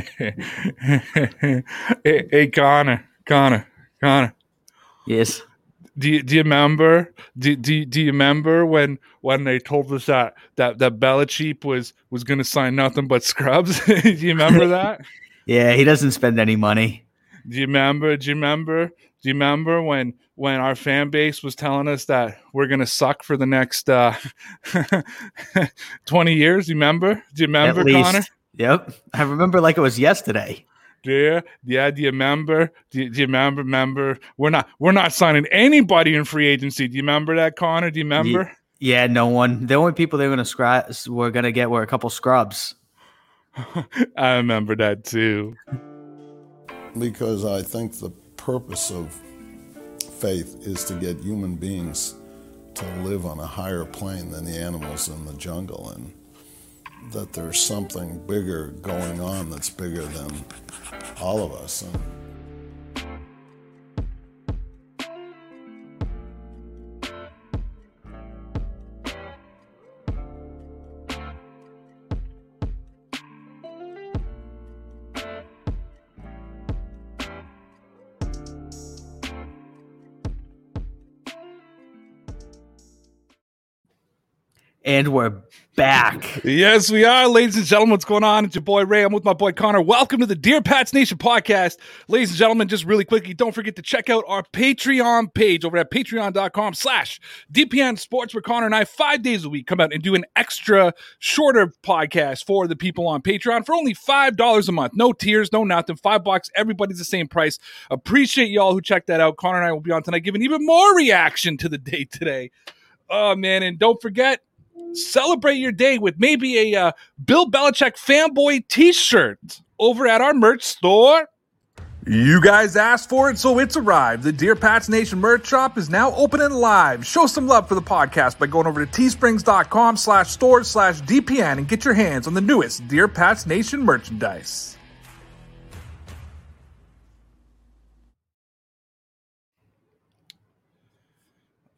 hey, hey, Connor, Connor, Connor. Yes. Do you, do you remember? Do, do, do you remember when when they told us that that that Belichick was was going to sign nothing but scrubs? do you remember that? Yeah, he doesn't spend any money. Do you remember? Do you remember? Do you remember when when our fan base was telling us that we're gonna suck for the next uh, twenty years? Do you remember? Do you remember. Connor? Yep. I remember like it was yesterday. Yeah, yeah. Do you remember? Do you, do you remember? Remember? We're not we're not signing anybody in free agency. Do you remember that, Connor? Do you remember? Yeah, no one. The only people they were gonna scrap were gonna get were a couple scrubs. I remember that too. because I think the purpose of faith is to get human beings to live on a higher plane than the animals in the jungle and that there's something bigger going on that's bigger than all of us. And And we're back. Yes, we are, ladies and gentlemen. What's going on? It's your boy Ray. I'm with my boy Connor. Welcome to the Dear Pats Nation podcast. Ladies and gentlemen, just really quickly, don't forget to check out our Patreon page over at patreon.com slash DPN Sports, where Connor and I, five days a week, come out and do an extra shorter podcast for the people on Patreon for only $5 a month. No tiers, no nothing. Five bucks. Everybody's the same price. Appreciate y'all who checked that out. Connor and I will be on tonight giving even more reaction to the day today. Oh, man. And don't forget, celebrate your day with maybe a uh, Bill Belichick fanboy T-shirt over at our merch store. You guys asked for it, so it's arrived. The Dear Pats Nation merch shop is now open and live. Show some love for the podcast by going over to teesprings.com slash stores slash DPN and get your hands on the newest Dear Pats Nation merchandise.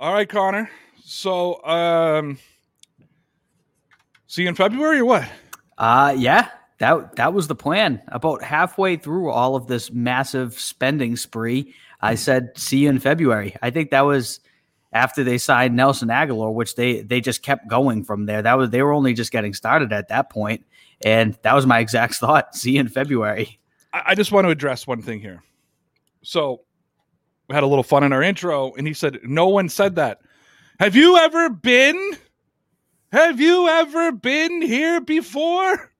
All right, Connor. So, um, see you in February or what? Uh yeah, that that was the plan. About halfway through all of this massive spending spree, I said, "See you in February." I think that was after they signed Nelson Agholor, which they they just kept going from there. That was they were only just getting started at that point, and that was my exact thought. See you in February. I I just want to address one thing here. So we had a little fun in our intro, and he said, No one said that. Have you ever been? Have you ever been here before?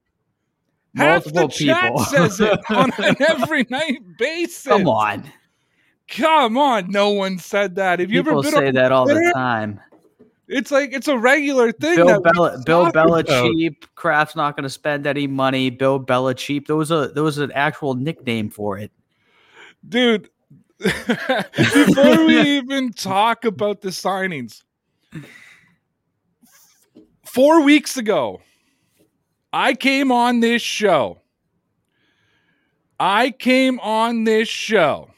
Half Multiple the chat people. says it on an every night basis. Come on, Come on. No one said that. Have you people ever been say that all the time. It's like it's a regular thing. Bill that we Bel- Bill. Belichick, Kraft's not going to spend any money. Bill Belichick. There was a there was an actual nickname for it. dude before we even talk about the signings four weeks ago i came on this show i came on this show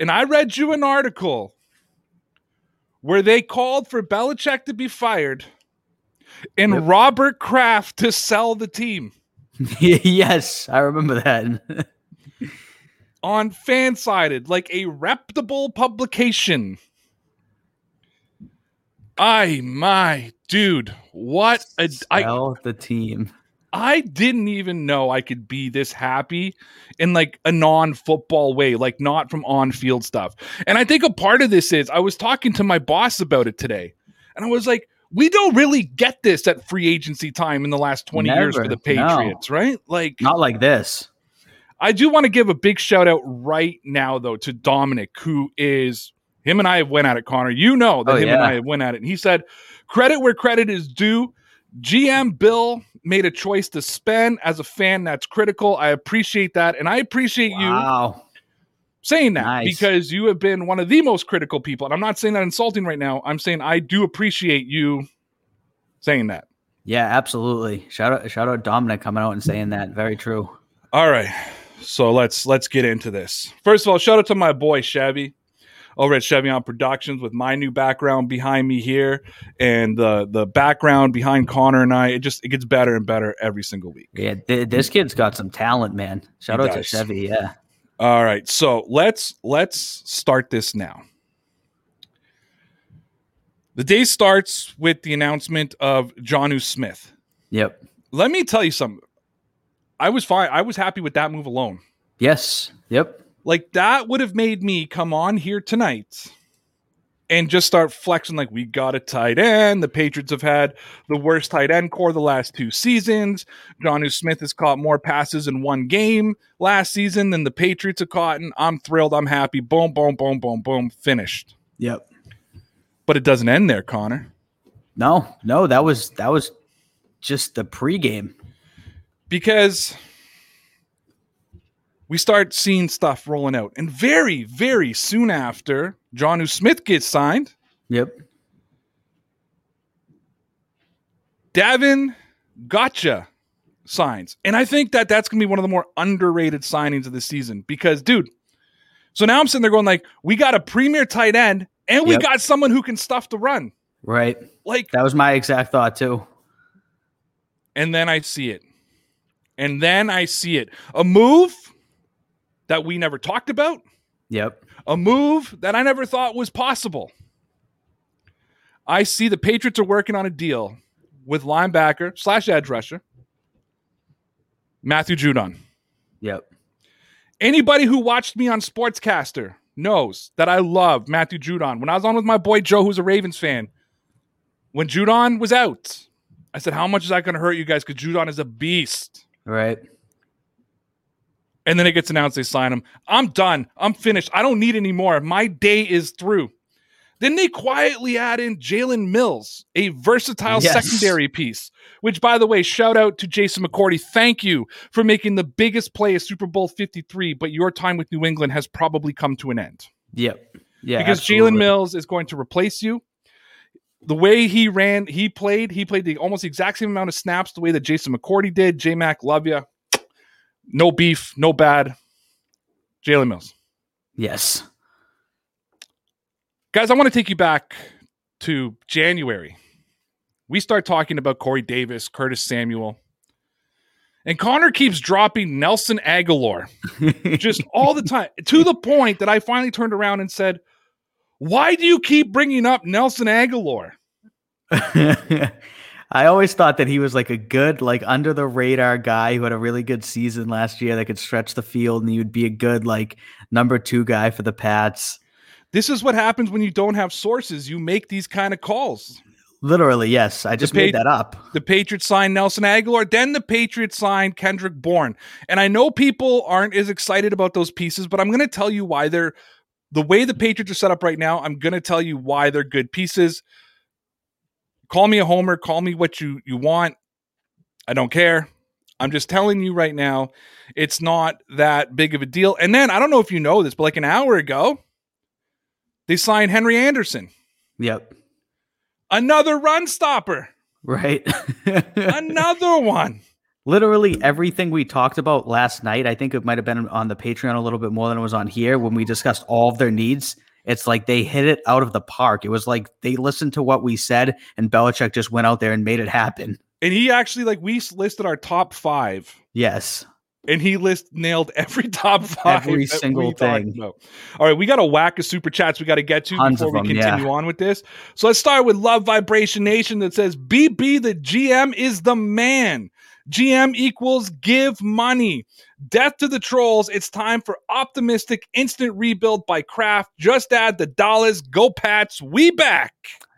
and i read you an article where they called for Belichick to be fired and Yep. Robert Kraft to sell the team. yes, I remember that. on Fansided, like a reputable publication. I my dude, what a I Sell the team. I didn't even know I could be this happy in like a non-football way, like not from on-field stuff. And I think a part of this is I was talking to my boss about it today, and I was like, we don't really get this at free agency time in the last 20 years for Never, the no. Patriots, right? Like Not like this. I do want to give a big shout out right now, though, to Dominic, who is him and I have went at it, Connor. You know that Oh, him and. I have went at it. And he said, credit where credit is due. GM Bill made a choice to spend as a fan. That's critical. I appreciate that. And I appreciate you saying that Nice. because you have been one of the most critical people. And I'm not saying that insulting right now. I'm saying I do appreciate you saying that. Yeah, absolutely. Shout out shout out Dominic coming out and saying that. Very true. All right. So let's let's get into this. First of all, shout out to my boy Chevy over at Chevion Productions with my new background behind me here and the the background behind Connor and I. It just it gets better and better every single week. Yeah, th- this kid's got some talent, man. Shout He out to does. Chevy. Yeah. All right, so let's let's start this now. The day starts with the announcement of Jonnu Smith. Yep. Let me tell you something. I was fine. I was happy with that move alone. Yes. Yep. Like that would have made me come on here tonight and just start flexing like we got a tight end. The Patriots have had the worst tight end corps the last two seasons. Jonnu Smith has caught more passes in one game last season than the Patriots have caught. And I'm thrilled. I'm happy. Boom, boom, boom, boom, boom. Finished. Yep. But it doesn't end there, Connor. No, no, that was that was just the pregame. because we start seeing stuff rolling out. And very, very soon after Jonnu Smith gets signed, Yep. Davon Godchaux signs. And I think that that's going to be one of the more underrated signings of the season because, dude, so now I'm sitting there going, like, we got a premier tight end and we Yep. got someone who can stuff the run. Right. Like, That was my exact thought too. and then I see it. And then I see it. A move that we never talked about. Yep. a move that I never thought was possible. I see the Patriots are working on a deal with linebacker slash edge rusher Matthew Judon. Yep. Anybody who watched me on Sportscaster knows that I love Matthew Judon. When I was on with my boy Joe, who's a Ravens fan, when Judon was out, I said, How much is that going to hurt you guys? Because Judon is a beast. Right. And then it gets announced they sign him. I'm done. I'm finished. I don't need any more. My day is through. Then they quietly add in Jalen Mills, a versatile Yes. secondary piece. Which, by the way, shout out to Jason McCourty. Thank you for making the biggest play of Super Bowl 53, but your time with New England has probably come to an end. Yep. Yeah. because. Jalen Mills is going to replace you. The way he ran, he played, he played the almost the exact same amount of snaps the way that Jason McCourty did. J Mac, love you. No beef, no bad. Jalen Mills. Yes. Guys, I want to take you back to January. We start talking about Corey Davis, Curtis Samuel, and Connor keeps dropping Nelson Agholor just all the time to the point that I finally turned around and said, Why do you keep bringing up Nelson Agholor? I always thought that he was like a good, like under the radar guy who had a really good season last year that could stretch the field and he would be a good like number two guy for the Pats. This is what happens when you don't have sources. You make these kind of calls. Literally, yes. I just pa- made that up. The Patriots signed Nelson Agholor, then the Patriots signed Kendrick Bourne. And I know people aren't as excited about those pieces, but I'm going to tell you why they're the way the Patriots are set up right now. I'm going to tell you why they're good pieces. Call me a homer, call me what you you want. I don't care. I'm just telling you right now, it's not that big of a deal. And then I don't know if you know this, but like an hour ago, they signed Henry Anderson, Yep. another run stopper, Right. another one. Literally everything we talked about last night, I think it might have been on the Patreon a little bit more than it was on here when we discussed all of their needs. It's like they hit it out of the park. It was like they listened to what we said and Belichick just went out there and made it happen. And he actually like we listed our top five, Yes. and he list nailed every top five, Every single thing. All right, we got a whack of super chats we got to get to Tons before of we continue yeah. on with this. So let's start with Love Vibration Nation that says BB the GM is the man. GM equals give money. Death to the trolls. It's time for optimistic instant rebuild by Kraft. Just add the dollars. Go Pats. We back.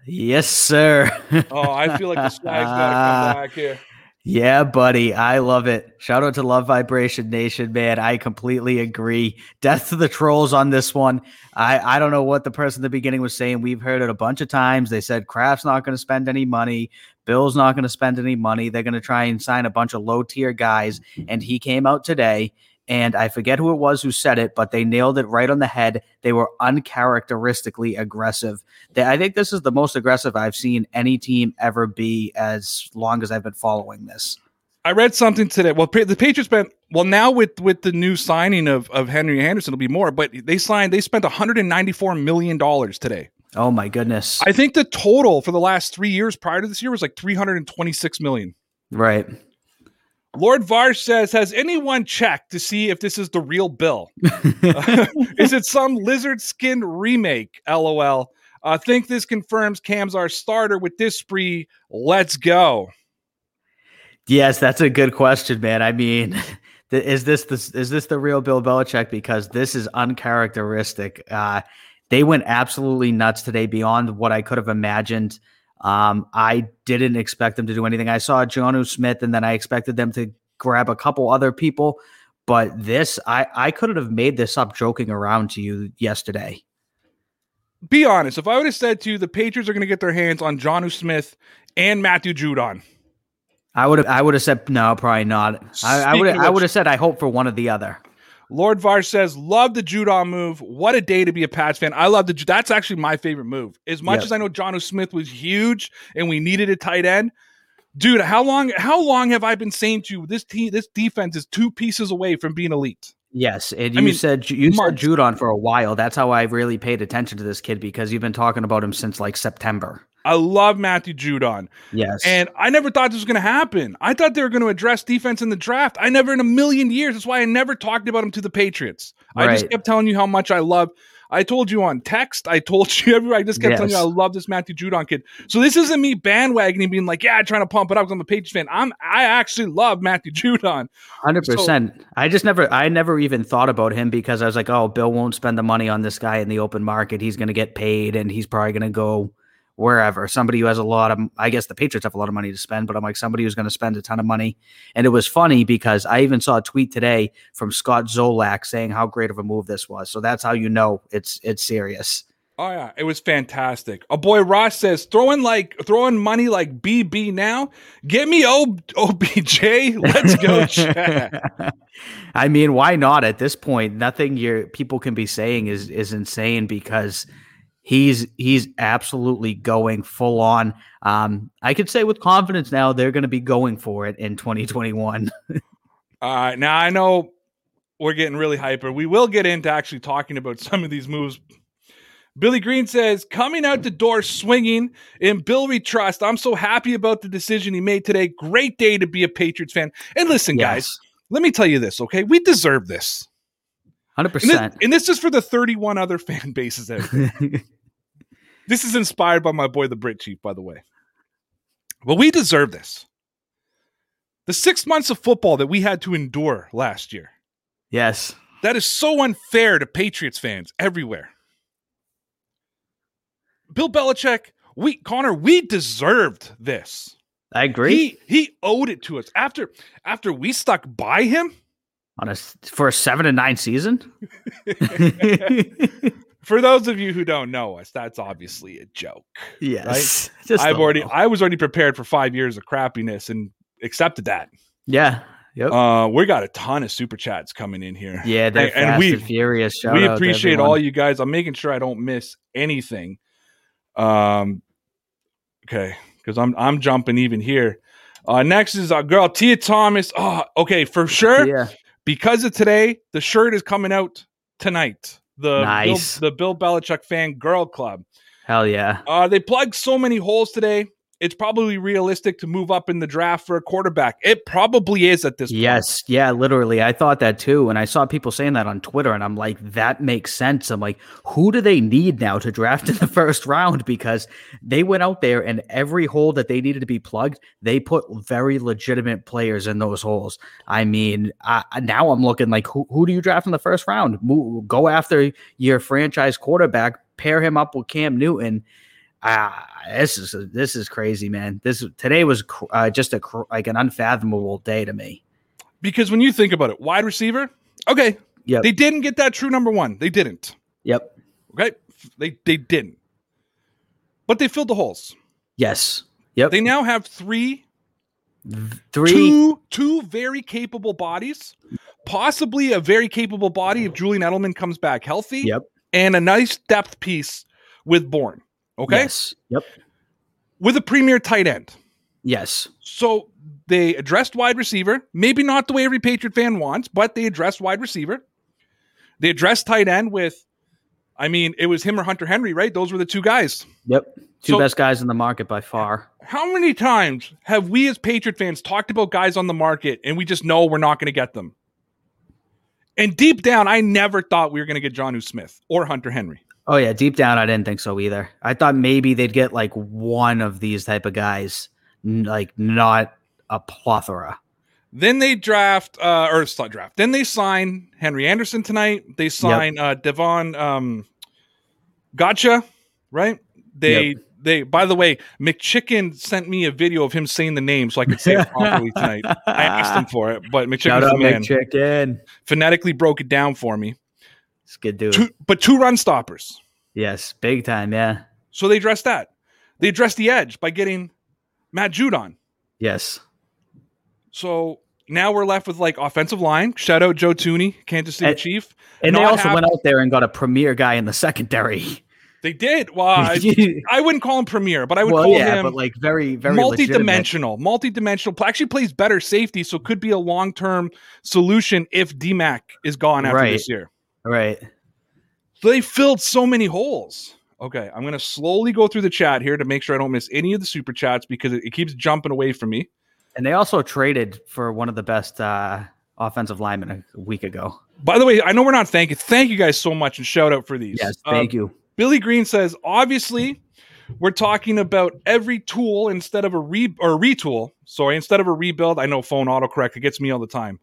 Yes, sir. Oh, I feel like the swag's got to come ah. back here. Yeah, buddy. I love it. Shout out to Love Vibration Nation, man. I completely agree. Death to the trolls on this one. I, I don't know what the person at the beginning was saying. We've heard it a bunch of times. They said Kraft's not going to spend any money. Bill's not going to spend any money. They're going to try and sign a bunch of low tier guys. And he came out today, and I forget who it was who said it, but they nailed it right on the head. They were uncharacteristically aggressive. They, I think this is the most aggressive I've seen any team ever be as long as I've been following this. I read something today. Well, the Patriots spent Well, now with with the new signing of of Henry Anderson, it'll be more. But they signed. They spent 194 million dollars today. Oh my goodness! I think the total for the last three years prior to this year was like 326 million. Right. Lord Varsh says, "Has anyone checked to see if this is the real Bill? is it some lizard skin remake? LOL. I uh, think this confirms Cam's our starter with this spree. Let's go." Yes, that's a good question, man. I mean, is this the is this the real Bill Belichick? Because this is uncharacteristic. Uh, they went absolutely nuts today, beyond what I could have imagined. Um, I didn't expect them to do anything. I saw Jonnu Smith, and then I expected them to grab a couple other people. But this, I I couldn't have made this up joking around to you yesterday. Be honest. If I would have said to you, the Patriots are going to get their hands on Jonnu Smith and Matthew Judon, I would have I would have said no, probably not. I, I would I would have said I hope for one or the other. Lord Var says, "Love the Judon move. What a day to be a Pats fan. I love the. That's actually my favorite move. As much as I know Jonnu Smith was huge and we needed a tight end, dude. How long? How long have I been saying to you this team? This defense is two pieces away from being elite. Yes, and you I mean, said you months. said Judon for a while. That's how I really paid attention to this kid because you've been talking about him since like September. I love Matthew Judon. Yes. And I never thought this was going to happen. I thought they were going to address defense in the draft. I never in a million years. That's why I never talked about him to the Patriots. Right. I just kept telling you how much I love. I told you on text. I told you everybody. I just kept yes. telling you I love this Matthew Judon kid. So this isn't me bandwagoning, being like, yeah, trying to pump it up because I'm a Patriots fan. I'm I actually love Matthew Judon. Hundred so, percent. I just never, I never even thought about him because I was like, oh, Bill won't spend the money on this guy in the open market. He's going to get paid, and he's probably going to go wherever. Somebody who has a lot of, I guess the Patriots have a lot of money to spend, but I'm like somebody who's going to spend a ton of money. And it was funny because I even saw a tweet today from Scott Zolak saying how great of a move this was. So that's how you know it's it's serious. Oh yeah, it was fantastic. A boy Ross says throwing like throwing money like BB now. Get me o- OBJ. Let's go. I mean, why not at this point? Nothing your people can be saying is is insane because he's he's absolutely going full on. Um, I could say with confidence now they're going to be going for it in 2021. uh, now I know we're getting really hyper. We will get into actually talking about some of these moves. Billy Green says, coming out the door swinging in Bill we trust. I'm so happy about the decision he made today. Great day to be a Patriots fan. And listen, yes. guys, let me tell you this, okay? We deserve this. Hundred percent. And this is for the 31 other fan bases out there. This is inspired by my boy, the Brit Chief, by the way. But we deserve this. The six months of football that we had to endure last year. Yes. That is so unfair to Patriots fans everywhere. Bill Belichick, we Connor, we deserved this. I agree. He he owed it to us after after we stuck by him on a for a seven and nine season. for those of you who don't know us, that's obviously a joke. Yes, right? I've already I was already prepared for five years of crappiness and accepted that. Yeah. Yep. Uh, we got a ton of super chats coming in here. Yeah, they're and, and we and furious. Shout we appreciate all you guys. I'm making sure I don't miss anything. Um, okay, because I'm I'm jumping even here. Uh, next is our girl Tia Thomas. Oh, okay, for sure. Yeah because of today, the shirt is coming out tonight. The nice. Bill, the Bill Belichick fan girl club. Hell yeah. Uh, they plugged so many holes today it's probably realistic to move up in the draft for a quarterback. It probably is at this yes, point. Yes. Yeah, literally. I thought that too. And I saw people saying that on Twitter, and I'm like, that makes sense. I'm like, who do they need now to draft in the first round? Because they went out there and every hole that they needed to be plugged, they put very legitimate players in those holes. I mean, I, now I'm looking like, who, who do you draft in the first round? Move, go after your franchise quarterback, pair him up with Cam Newton ah, this is this is crazy, man. This today was uh, just a like an unfathomable day to me. Because when you think about it, wide receiver, okay, yeah, they didn't get that true number one. They didn't. Yep. Okay, they they didn't, but they filled the holes. Yes. Yep. They now have three, three, two, two very capable bodies, possibly a very capable body if Julian Edelman comes back healthy. Yep. And a nice depth piece with Bourne. Okay. Yes. Yep. With a premier tight end. Yes. So they addressed wide receiver, maybe not the way every Patriot fan wants, but they addressed wide receiver. They addressed tight end with, I mean, it was him or Hunter Henry, right? Those were the two guys. Yep. Two So- best guys in the market by far. How many times have we as Patriot fans talked about guys on the market and we just know we're not going to get them? And deep down, I never thought we were going to get Jonnu Smith or Hunter Henry. Oh yeah, deep down I didn't think so either. I thought maybe they'd get like one of these type of guys, like not a plethora. Then they draft, uh, or it's not draft. Then they sign Henry Anderson tonight. They sign uh, Davon um, Godchaux, right? They they. By the way, McChicken sent me a video of him saying the name so I could say it properly tonight. I asked him for it, but Shout out the man. McChicken. Phonetically broke it down for me. It's good dude. Two, but two run stoppers. yes, big time. Yeah. So they addressed that. They addressed the edge by getting Matt Judon. Yes. So now we're left with like offensive line. Shout out Joe Tooney, Kansas City And- Chief. And they also went out there and got a premier guy in the secondary. They did. Well, I, I wouldn't call him premier, but I would well, call yeah, him but like very, very multi-dimensional. Multi-dimensional. Pl- Actually plays better safety, so could be a long-term solution if DMAC is gone after Right. this year. Right. They filled so many holes. Okay, I'm going to slowly go through the chat here to make sure I don't miss any of the super chats because it, it keeps jumping away from me. And they also traded for one of the best uh, offensive linemen a week ago. By the way, I know we're not thanking. Thank you guys so much and shout out for these. Yes, Uh, thank you. Billy Green says, obviously, we're talking about every tool instead of a re or retool. Sorry, instead of a rebuild. I know phone autocorrect, it gets me all the time.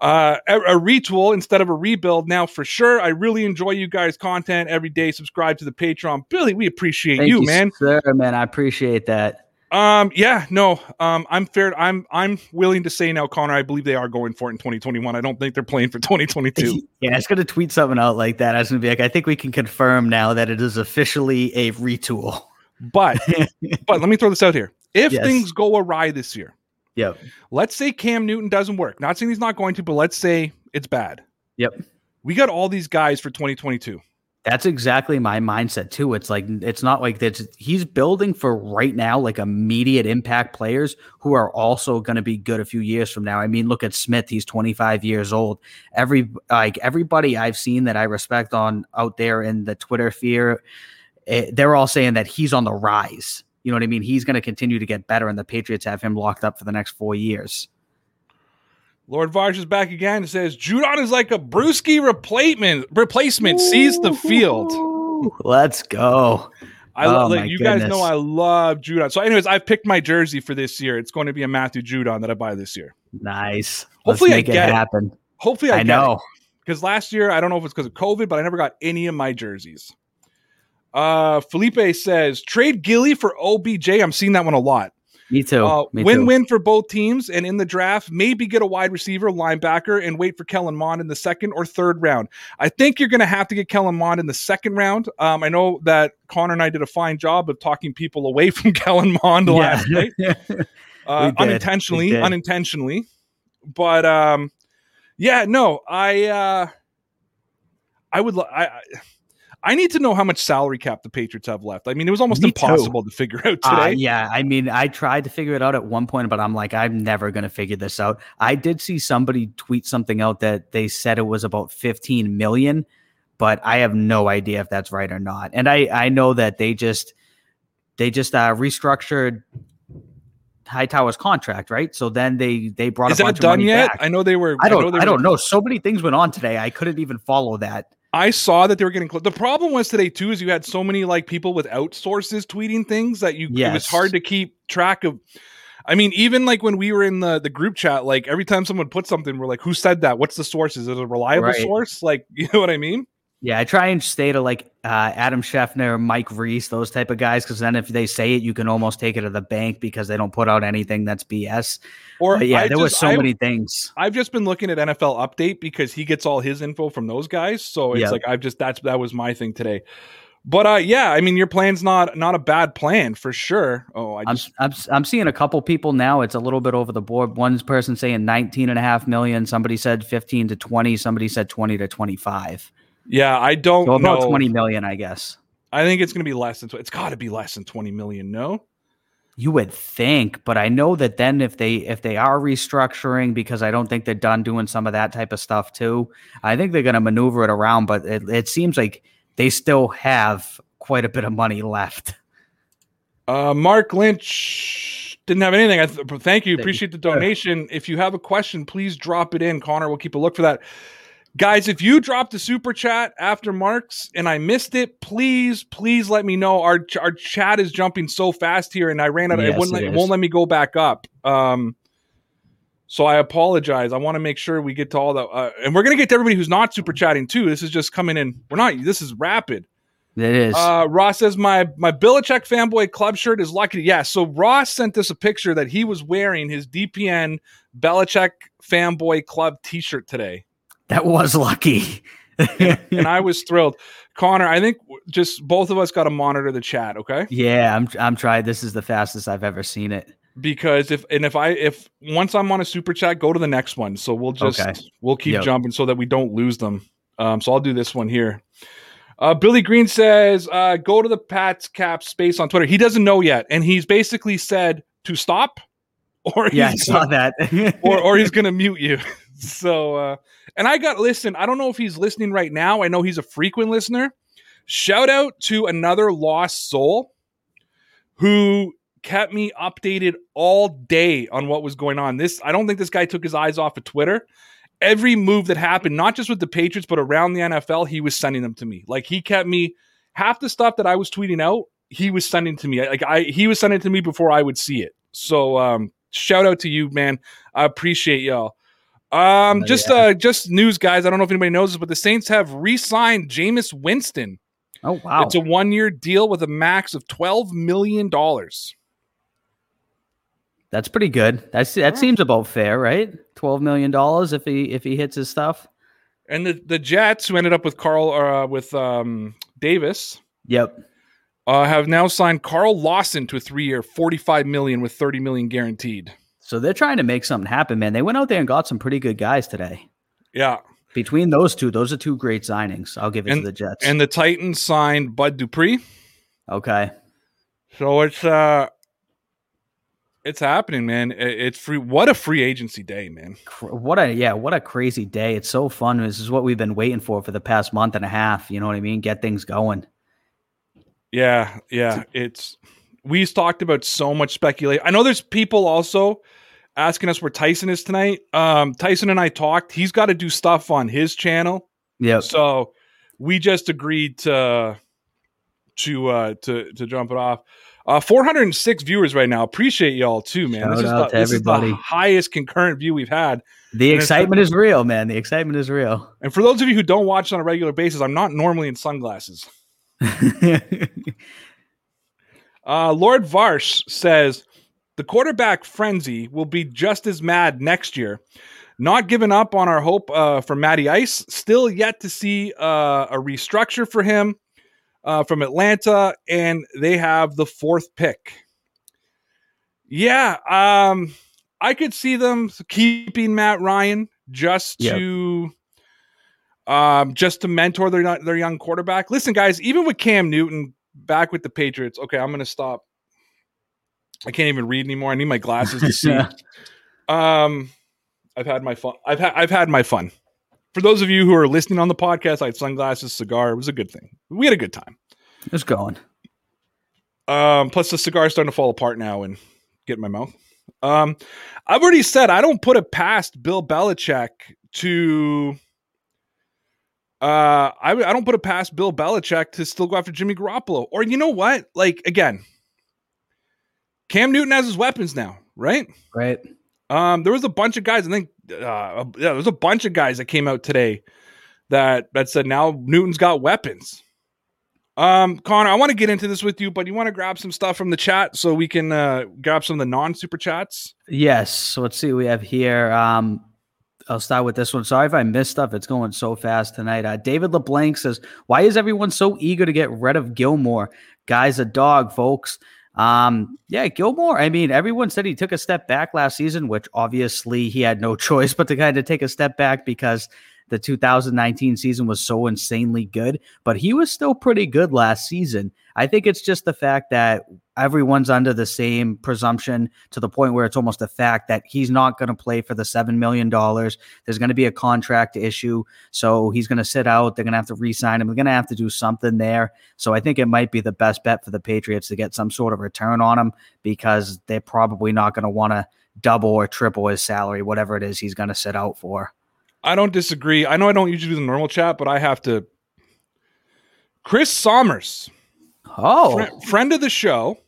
Uh, a, a retool instead of a rebuild. Now, for sure, I really enjoy you guys' content every day. Subscribe to the Patreon, Billy. We appreciate you, you, man. sir, man. I appreciate that. Um, yeah, no, um, I'm fair. I'm I'm willing to say now, Connor. I believe they are going for it in 2021. I don't think they're playing for 2022. Yeah, I was going to tweet something out like that. I was going to be like, I think we can confirm now that it is officially a retool. But but let me throw this out here. If Yes. things go awry this year, Yep. let's say Cam Newton doesn't work. Not saying he's not going to, but let's say it's bad. Yep. We got all these guys for 2022. That's exactly my mindset too. It's like it's not like that. He's building for right now, like immediate impact players who are also going to be good a few years from now. I mean, look at Smith; he's 25 years old. Every like everybody I've seen that I respect on out there in the Twitter sphere, eh, they're all saying that he's on the rise. You know what I mean? He's going to continue to get better, and the Patriots have him locked up for the next four years. Lord Varge is back again and says Judon is like a Brewski replacement. Replacement sees the field. Let's go. I love Oh, like, my you guys know. I love Judon. So, anyways, I've picked my jersey for this year. It's going to be a Matthew Judon that I buy this year. Nice. Hopefully I Let's make get it it. happen. Hopefully, I, I know. because last year I don't know if it's because of COVID, but I never got any of my jerseys. Uh, Felipe says trade Gilly for OBJ. I'm seeing that one a lot. Me too. Uh, Me too. win-win for both teams, and in the draft, maybe get a wide receiver, linebacker, and wait for Kellen Mond in the second or third round. I think you're going to have to get Kellen Mond in the second round. Um, I know that Connor and I did a fine job of talking people away from Kellen Mond last night, uh, unintentionally, unintentionally. But um, yeah, no, I uh, I would li- I. I I need to know how much salary cap the Patriots have left. I mean, it was almost Me too. impossible to figure out today. Uh, yeah, I mean, I tried to figure it out at one point, but I'm like, I'm never going to figure this out. I did see somebody tweet something out that they said it was about 15 million, but I have no idea if that's right or not. And I, I know that they just, they just uh, restructured Hightower's contract, right? So then they they brought Is a that bunch of money yet? back. I know they were. I don't. I, were- don't know. So many things went on today. I couldn't even follow that. I saw that they were getting close. The problem was today too is you had so many like people without sources tweeting things that you yes. it was hard to keep track of. I mean, even like when we were in the the group chat, like every time someone put something, we're like, "Who said that? What's the source? Is it a reliable Right. source?" Like, you know what I mean? Yeah, I try and stay to like uh, Adam Schefter, Mike Reiss, those type of guys, because then if they say it, you can almost take it to the bank because they don't put out anything that's BS. Or But yeah, I there was so I've- many things. I've just been looking at NFL Update because he gets all his info from those guys. So it's Yeah. like I've just that's that was my thing today. But uh yeah, I mean your plan's not not a bad plan for sure. Oh, I I'm, I'm I'm seeing a couple people now. It's a little bit over the board. One person saying 19 and a half million. Somebody said 15 to 20. Somebody said 20 to 25. Yeah, I don't So about know. 20 million, I guess. I think it's going to be less than tw- it's got to be less than 20 million, no? You would think, but I know that then if they if they are restructuring, because I don't think they're done doing some of that type of stuff too. I think they're going to maneuver it around, but it, it seems like they still have quite a bit of money left. Uh, Mark Lynch didn't have anything. I th- thank you. Appreciate the donation. If you have a question, please drop it in. Connor we'll keep a look for that. Guys, if you dropped a super chat after Mark's and I missed it, please, please let me know. Our our chat is jumping so fast here, and I ran out. Yes, it, wouldn't it let, it won't let me go back up. Um, so I apologize. I want to make sure we get to all the, uh, and we're gonna get to everybody who's not super chatting too. This is just coming in. We're not. This is rapid. It is. Uh, Ross says my my Belichick fanboy club shirt is lucky. Yeah, so Ross sent us a picture that he was wearing his DPN Belichick fanboy club T-shirt today, that was lucky. and I was thrilled. Connor, I think just both of us got to monitor the chat, okay? yeah, I'm I'm trying. This is the fastest I've ever seen it. Because if and if I if once I'm on a super chat, go to the next one. So we'll just Okay. we'll keep Yep. jumping so that we don't lose them. Um, so I'll do this one here. Uh, Billy Green says, uh, "Go to the Pats Cap space on Twitter." He doesn't know yet, and he's basically said to stop, or Yeah, I he's saw gonna, that. or or he's gonna mute you. So, uh, and I got listen. I don't know if he's listening right now. I know he's a frequent listener. Shout out to another lost soul who kept me updated all day on what was going on. This I don't think this guy took his eyes off of Twitter. Every move that happened, not just with the Patriots, but around the NFL, he was sending them to me. Like he kept me half the stuff that I was tweeting out, he was sending to me. Like I he was sending to me before I would see it. So um shout out to you, man. I appreciate y'all. Um, Oh, just yeah. uh just news, guys. I don't know if anybody knows this, but the Saints have re-signed Jameis Winston. oh wow, It's a one-year deal with a max of twelve million dollars. that's pretty good. That's that seems about fair, right? Twelve million dollars if he if he hits his stuff. And the, the Jets, who ended up with Carl uh, with um, Davis, Yep. uh, have now signed Carl Lawson to a three-year, forty-five million with thirty million guaranteed. So they're trying to make something happen, man. They went out there and got some pretty good guys today. Yeah, Between those two, those are two great signings. I'll give it to the Jets. and the Titans signed Bud Dupree. okay. So it's uh, it's happening, man. It's free. What a free agency day, man. What a yeah, what a crazy day. It's so fun. This is what we've been waiting for for the past month and a half. You know what I mean? Get things going. Yeah, yeah. It's we've talked about so much speculation. I know there's people also asking us where Tyson is tonight. Um, Tyson and I talked. He's got to do stuff on his channel, Yeah. so we just agreed to to uh to to jump it off. Uh, 406 viewers right now. Appreciate y'all too, man. Shout this is the, this is the highest concurrent view we've had. The And excitement is real, man. The excitement is real. And for those of you who don't watch on a regular basis, I'm not normally in sunglasses. Uh, Lord Varsh says the quarterback frenzy will be just as mad next year. Not giving up on our hope uh, for Matty Ice. Still yet to see uh, a restructure for him uh, from Atlanta, and they have the fourth pick. Yeah, um, I could see them keeping Matt Ryan just Yep. to um, just to mentor their their young quarterback. Listen, guys, even with Cam Newton back with the Patriots. Okay, I'm gonna stop. I can't even read anymore. I need my glasses to see. um, I've had my fun. I've had I've had my fun. For those of you who are listening on the podcast, I had sunglasses, cigar. It was a good thing. We had a good time. It's going. Um, plus the cigar is starting to fall apart now and get in my mouth. Um, I've already said I don't put it past Bill Belichick to. Uh, I I don't put it past Bill Belichick to still go after Jimmy Garoppolo. Or you know what? Like again, Cam Newton has his weapons now, right? Right. Um, there was a bunch of guys. I think, uh, yeah, there was a bunch of guys that came out today that that said now Newton's got weapons. Um, Connor, I want to get into this with you, but you want to grab some stuff from the chat so we can uh, grab some of the non super chats. Yes. So let's see what we have here. Um, I'll start with this one. Sorry if I missed stuff. It's going so fast tonight. Uh, David LeBlanc says, Why is everyone so eager to get rid of Gilmore? Guy's a dog, folks. Um, yeah, Gilmore. I mean, everyone said he took a step back last season, which obviously he had no choice but to kind of take a step back because the 2019 season was so insanely good, but he was still pretty good last season. I think it's just the fact that everyone's under the same presumption to the point where it's almost a fact that he's not going to play for the $7 million. There's going to be a contract issue. So he's going to sit out. They're going to have to re sign him. They're going to have to do something there. So I think it might be the best bet for the Patriots to get some sort of return on him because they're probably not going to want to double or triple his salary, whatever it is he's going to sit out for. I don't disagree. I know I don't usually do the normal chat, but I have to. Chris Sommers, Oh, fri- friend of the show,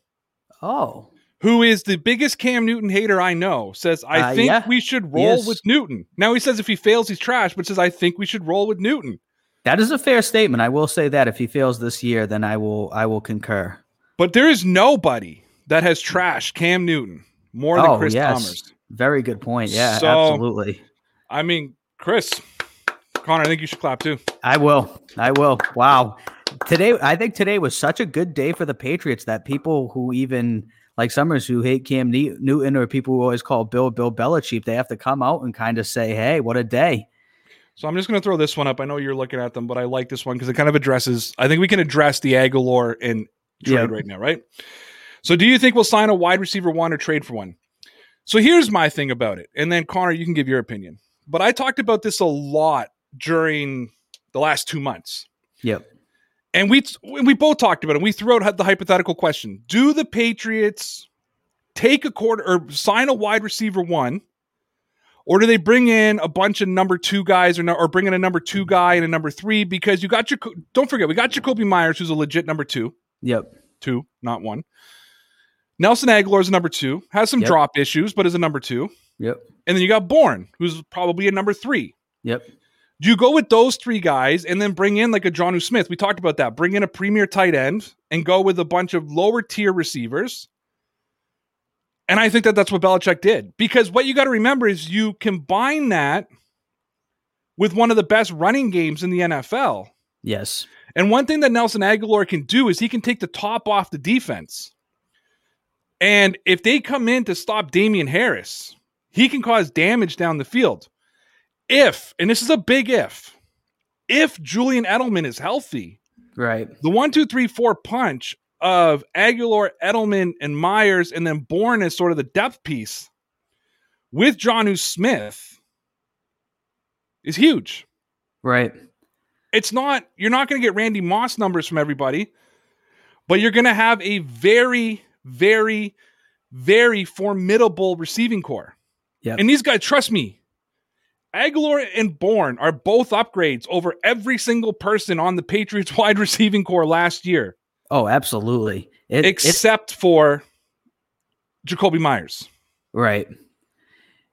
oh, who is the biggest Cam Newton hater I know, says I Uh, think yeah, we should roll with Newton. Now he says if he fails, he's trash, but says I think we should roll with Newton. that is a fair statement. I will say that if he fails this year, then I will I will concur. But there is nobody that has trashed Cam Newton more than Oh, Chris yes. Sommers. Very good point. Yeah, So- absolutely. I mean, Chris, Connor, I think you should clap too. I will. I will. Wow. Today, I think today was such a good day for the Patriots that people who even like Summers who hate Cam Newton or people who always call Bill Bill Belichick, they have to come out and kind of say, "Hey, what a day!" So I'm just going to throw this one up. I know you're looking at them, but I like this one because it kind of addresses. I think we can address the Agholor and trade Yeah. right now, right? So, do you think we'll sign a wide receiver one or trade for one? So here's my thing about it, and then Connor, you can give your opinion. But I talked about this a lot during the last two months, Yep. and we we both talked about it. We threw out the hypothetical question: Do the Patriots take a quarter or sign a wide receiver one? Or do they bring in a bunch of number two guys, or no, or bring in a number two guy and a number three? Because you got your don't forget we got Jakobi Meyers, who's a legit number two, Yep. two, not one. Nelson Agholor is a number two, has some Yep. drop issues, but is a number two. Yep. And then you got Bourne, who's probably a number three. Yep. Do you go with those three guys and then bring in like a Jonnu Smith? We talked about that. Bring in a premier tight end and go with a bunch of lower tier receivers. And I think that that's what Belichick did because what you got to remember is you combine that with one of the best running games in the NFL. Yes. And one thing that Nelson Agholor can do is he can take the top off the defense. And if they come in to stop Damien Harris, he can cause damage down the field. If, and this is a big if, if Julian Edelman is healthy, Right. the one, two, three, four punch of Agholor, Edelman, and Meyers, and then Bourne as sort of the depth piece with Jonnu Smith is huge Right. it's not you're not going to get Randy Moss numbers from everybody, but you're going to have a very, very, very formidable receiving corps. Yeah. And these guys, trust me, Agholor and Bourne are both upgrades over every single person on the Patriots wide receiving core last year, Oh, absolutely. It, except for Jakobi Meyers. Right.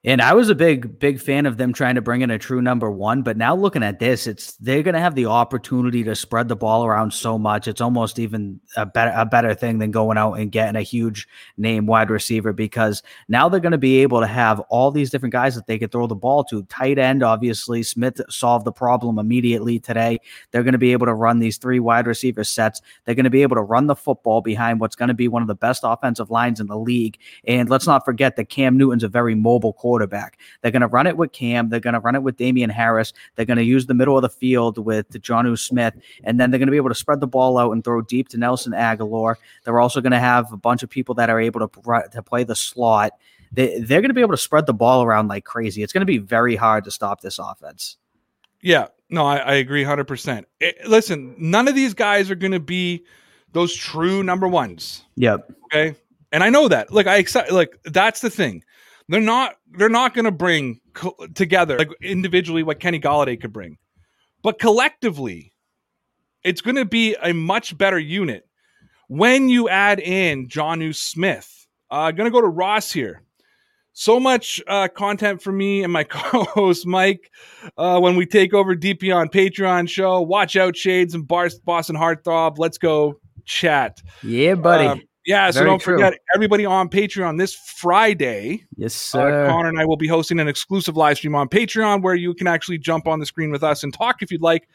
And I was a big, big fan of them trying to bring in a true number one. But now looking at this, it's they're going to have the opportunity to spread the ball around so much. It's almost even a better, a better thing than going out and getting a huge name wide receiver because now they're going to be able to have all these different guys that they could throw the ball to. Tight end, obviously, Smith solved the problem immediately today. They're going to be able to run these three wide receiver sets. They're going to be able to run the football behind what's going to be one of the best offensive lines in the league. And let's not forget that Cam Newton's a very mobile quarterback. They're going to run it with Cam. They're going to run it with Damien Harris. They're going to use the middle of the field with Jonnu Smith. And then they're going to be able to spread the ball out and throw deep to Nelson Agholor. They're also going to have a bunch of people that are able to, pr- to play the slot. They, they're going to be able to spread the ball around like crazy. It's going to be very hard to stop this offense. Yeah, no, I, I agree 100%. Eh, listen, none of these guys are going to be those true number ones. Yep. Okay. And I know that. Like I accept like that's the thing. They're not they're not going to bring co- together like individually what Kenny Golladay could bring. But collectively it's going to be a much better unit when you add in Jonnu Smith. Uh going to go to Ross here. So much uh, content for me and my co-host Mike uh, when we take over DP on Patreon show. Watch out, Shades and Bar- Boston Heartthrob. Let's go chat. Yeah, buddy. Um, yeah, so Very don't true. forget everybody on Patreon this Friday. yes, Uh, sir. Connor and I will be hosting an exclusive live stream on Patreon where you can actually jump on the screen with us and talk if you'd like,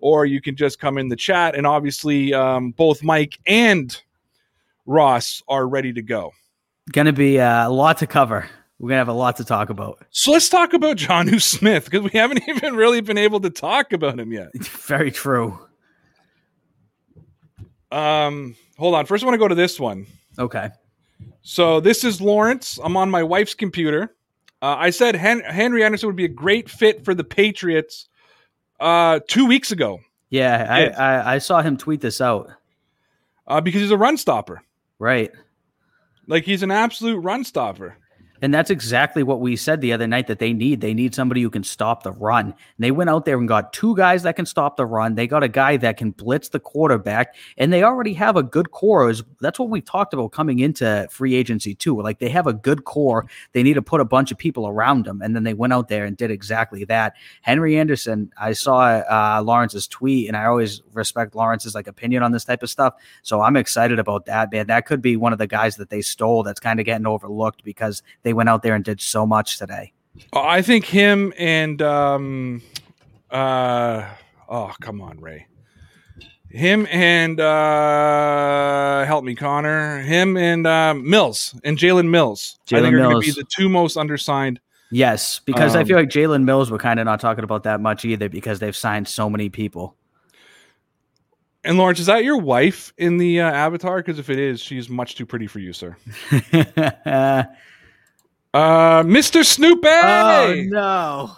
or you can just come in the chat. And obviously, um, both Mike and Ross are ready to go. Going to be uh, a lot to cover. We're gonna have a lot to talk about. So let's talk about Jonnu Smith because we haven't even really been able to talk about him yet. Very true. Um, hold on. First, I want to go to this one. Okay. So this is Lawrence. I'm on my wife's computer. Uh, I said Hen- Henry Anderson would be a great fit for the Patriots uh, two weeks ago Yeah, I, I I saw him tweet this out. uh, because he's a run stopper. Right. Like he's an absolute run stopper. And that's exactly what we said the other night that they need. They need somebody who can stop the run. And they went out there and got two guys that can stop the run. They got a guy that can blitz the quarterback, and they already have a good core. That's what we talked about coming into free agency too. Like they have a good core. They need to put a bunch of people around them, and then they went out there and did exactly that. Henry Anderson, I saw uh, Lawrence's tweet, and I always respect Lawrence's like opinion on this type of stuff. So I'm excited about that, man. That could be one of the guys that they stole. That's kind of getting overlooked because they went out there and did so much today. I think him and um, uh, oh come on, Ray. Him and uh, help me, Connor. Him and um, Mills and Jalen Mills. I Jalen think are going to be the two most undersigned. Yes, because I Um, feel like Jalen Mills we're kind of not talking about that much either because they've signed so many people. And Lawrence, is that your wife in the uh, avatar? Because if it is, she's much too pretty for you, sir. oh Uh, Mr. Snoopy Oh, no,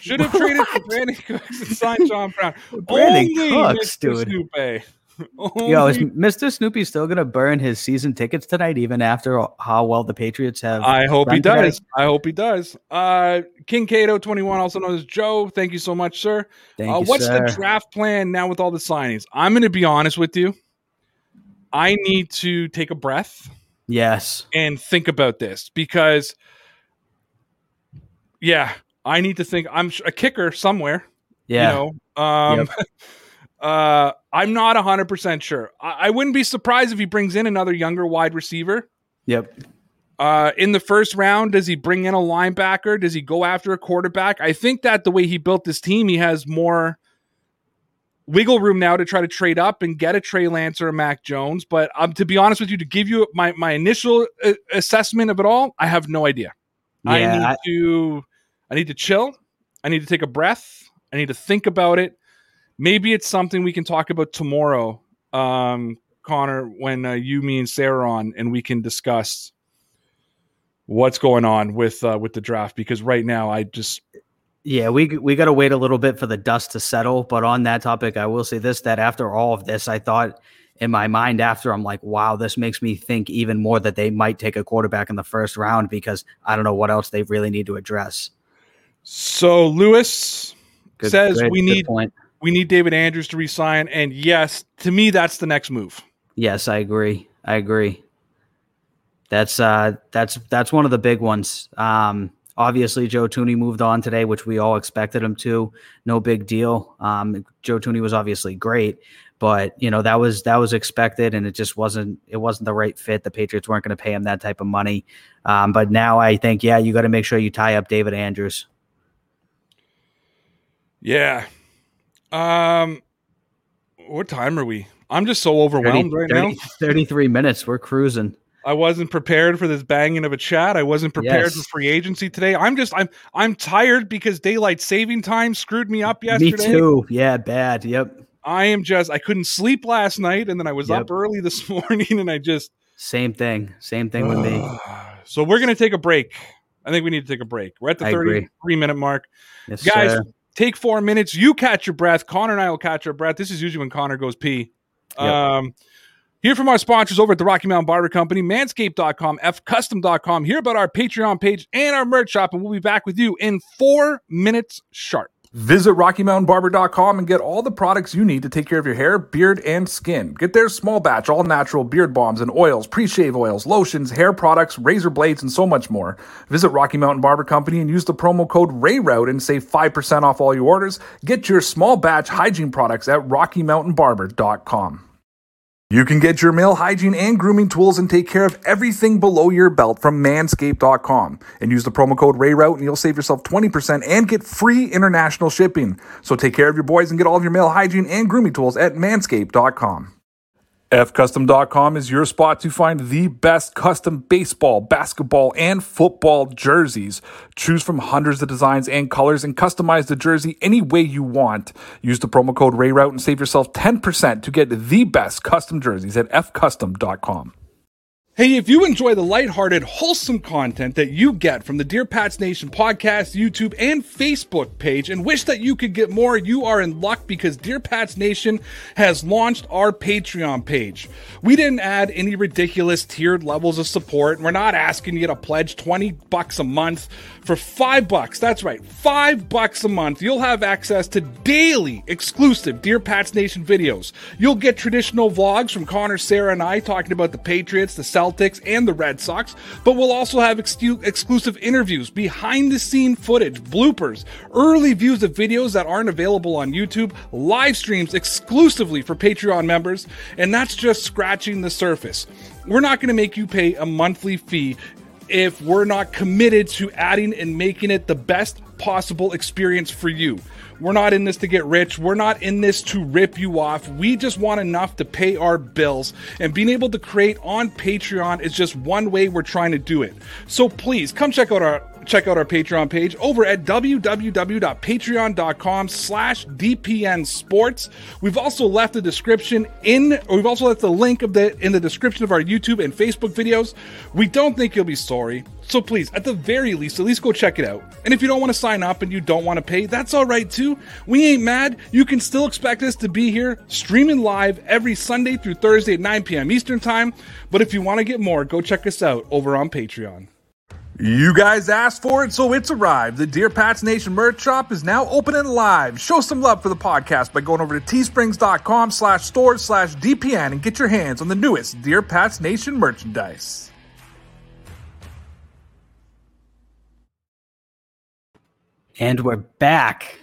should have traded for Brandin Cooks and signed John Brown. Brandin Only Cooks, Mr. dude. Snoopy. Yo, is Mr. Snoopy still gonna burn his season tickets tonight, even after how well the Patriots have? I hope he does. I hope he does. Uh, King Cato twenty one, also known as Joe. Thank you so much, sir. Thank uh, you, what's sir. the draft plan now with all the signings? I'm going to be honest with you. I need to take a breath yes, and think about this because, yeah, I need to think. I'm a kicker somewhere. yeah, You know, um, uh, I'm not 100% sure. I-, I wouldn't be surprised if he brings in another younger wide receiver. yep, Uh, in the first round, does he bring in a linebacker? Does he go after a quarterback? I think that the way he built this team, he has more wiggle room now to try to trade up and get a Trey Lance or a Mac Jones. But um, to be honest with you, to give you my my initial uh, assessment of it all, I have no idea. I need I- to I need to chill. I need to take a breath. I need to think about it. Maybe it's something we can talk about tomorrow, um, Connor, when uh, you, me, and Sarah are on, and we can discuss what's going on with uh, with the draft. Because right now, I just Yeah, we we got to wait a little bit for the dust to settle. But on that topic, I will say this: that after all of this, I thought in my mind after I'm like, wow, this makes me think even more that they might take a quarterback in the first round because I don't know what else they really need to address. so Lewis Good- says good- we good need point. we need David Andrews to resign, and yes, to me, that's the next move. Yes, I agree. I agree. That's uh that's that's one of the big ones. Um obviously Joe Thuney moved on today, which we all expected him to. No big deal. Um Joe Thuney was obviously great, but you know, that was that was expected and it just wasn't it wasn't the right fit. The Patriots weren't going to pay him that type of money. Um but now I think yeah, you got to make sure you tie up David Andrews. Yeah. Um, what time are we? I'm just so 30 overwhelmed right now. 33 minutes. We're cruising. I wasn't prepared for this banging of a chat. I wasn't prepared Yes. for free agency today. I'm just I'm I'm tired because daylight saving time screwed me up yesterday. Me too. Yeah, bad. Yep. I am just I couldn't sleep last night and then I was Yep. up early this morning and I just Same thing. Same thing with me. So we're gonna take a break. I think we need to take a break. We're at the I agree. 33 minute mark. Yes, Guys, sir. take four minutes. You catch your breath. Connor and I will catch our breath. This is usually when Connor goes pee. Yep. Um, hear from our sponsors over at the Rocky Mountain Barber Company, manscaped.com, fcustom.com. Hear about our Patreon page and our merch shop, and we'll be back with you in four minutes sharp. Visit RockyMountainBarber.com and get all the products you need to take care of your hair, beard, and skin. Get their small batch, all natural beard bombs and oils, pre shave oils, lotions, hair products, razor blades, and so much more. Visit Rocky Mountain Barber Company and use the promo code RAYROUTE and save 5% off all your orders. Get your small batch hygiene products at RockyMountainBarber.com. You can get your male hygiene and grooming tools and take care of everything below your belt from manscaped.com. And use the promo code RAYROUTE and you'll save yourself 20% and get free international shipping. So take care of your boys and get all of your male hygiene and grooming tools at manscaped.com. fcustom.com is your spot to find the best custom baseball, basketball, and football jerseys. Choose from hundreds of designs and colors and customize the jersey any way you want. Use the promo code RAYROUTE and save yourself 10% to get the best custom jerseys at fcustom.com. Hey, if you enjoy the lighthearted, wholesome content that you get from the Dear Pats Nation podcast, YouTube, and Facebook page and wish that you could get more, you are in luck because Dear Pats Nation has launched our Patreon page. We didn't add any ridiculous tiered levels of support. We're not asking you to pledge 20 bucks a month for 5 bucks. That's right, 5 bucks a month. You'll have access to daily exclusive Dear Pats Nation videos. You'll get traditional vlogs from Connor, Sarah, and I talking about the Patriots, the Celtics, Celtics and the Red Sox, but we'll also have ex- exclusive interviews, behind the scene footage, bloopers, early views of videos that aren't available on YouTube, live streams exclusively for Patreon members, and that's just scratching the surface. We're not going to make you pay a monthly fee if we're not committed to adding and making it the best possible experience for you. We're not in this to get rich. We're not in this to rip you off. We just want enough to pay our bills. And being able to create on Patreon is just one way we're trying to do it. So please come check out our check out our Patreon page over at www.patreon.com slash DPN Sports. We've also left the description in, we've also left the link of the in the description of our YouTube and Facebook videos. We don't think you'll be sorry. So please, at the very least, at least go check it out. And if you don't want to sign up and you don't want to pay, that's all right too. We ain't mad. You can still expect us to be here streaming live every Sunday through Thursday at 9 p.m. Eastern Time. But if you want to get more, go check us out over on Patreon. You guys asked for it, so it's arrived. The Dear Pats Nation merch shop is now open and live. Show some love for the podcast by going over to teesprings.com slash stores slash DPN and get your hands on the newest Dear Pats Nation merchandise. And we're back.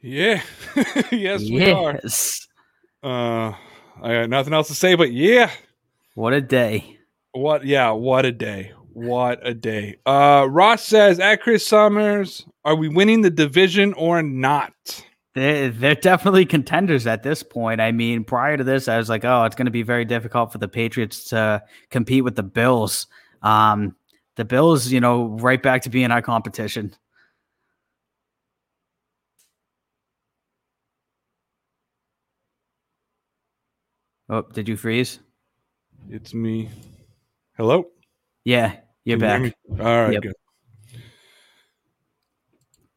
Yeah. yes, we are. Uh, I got nothing else to say, but yeah. What a day. What? Yeah. What a day. What a day. Uh, Ross says at Chris Summers, are we winning the division or not? They're, they're definitely contenders at this point. I mean, prior to this, I was like, oh, it's going to be very difficult for the Patriots to compete with the Bills. Um, the Bills, you know, right back to being our competition. Oh, did you freeze? It's me. Hello? Yeah, you're Can you back. hear? All right, Yep. good.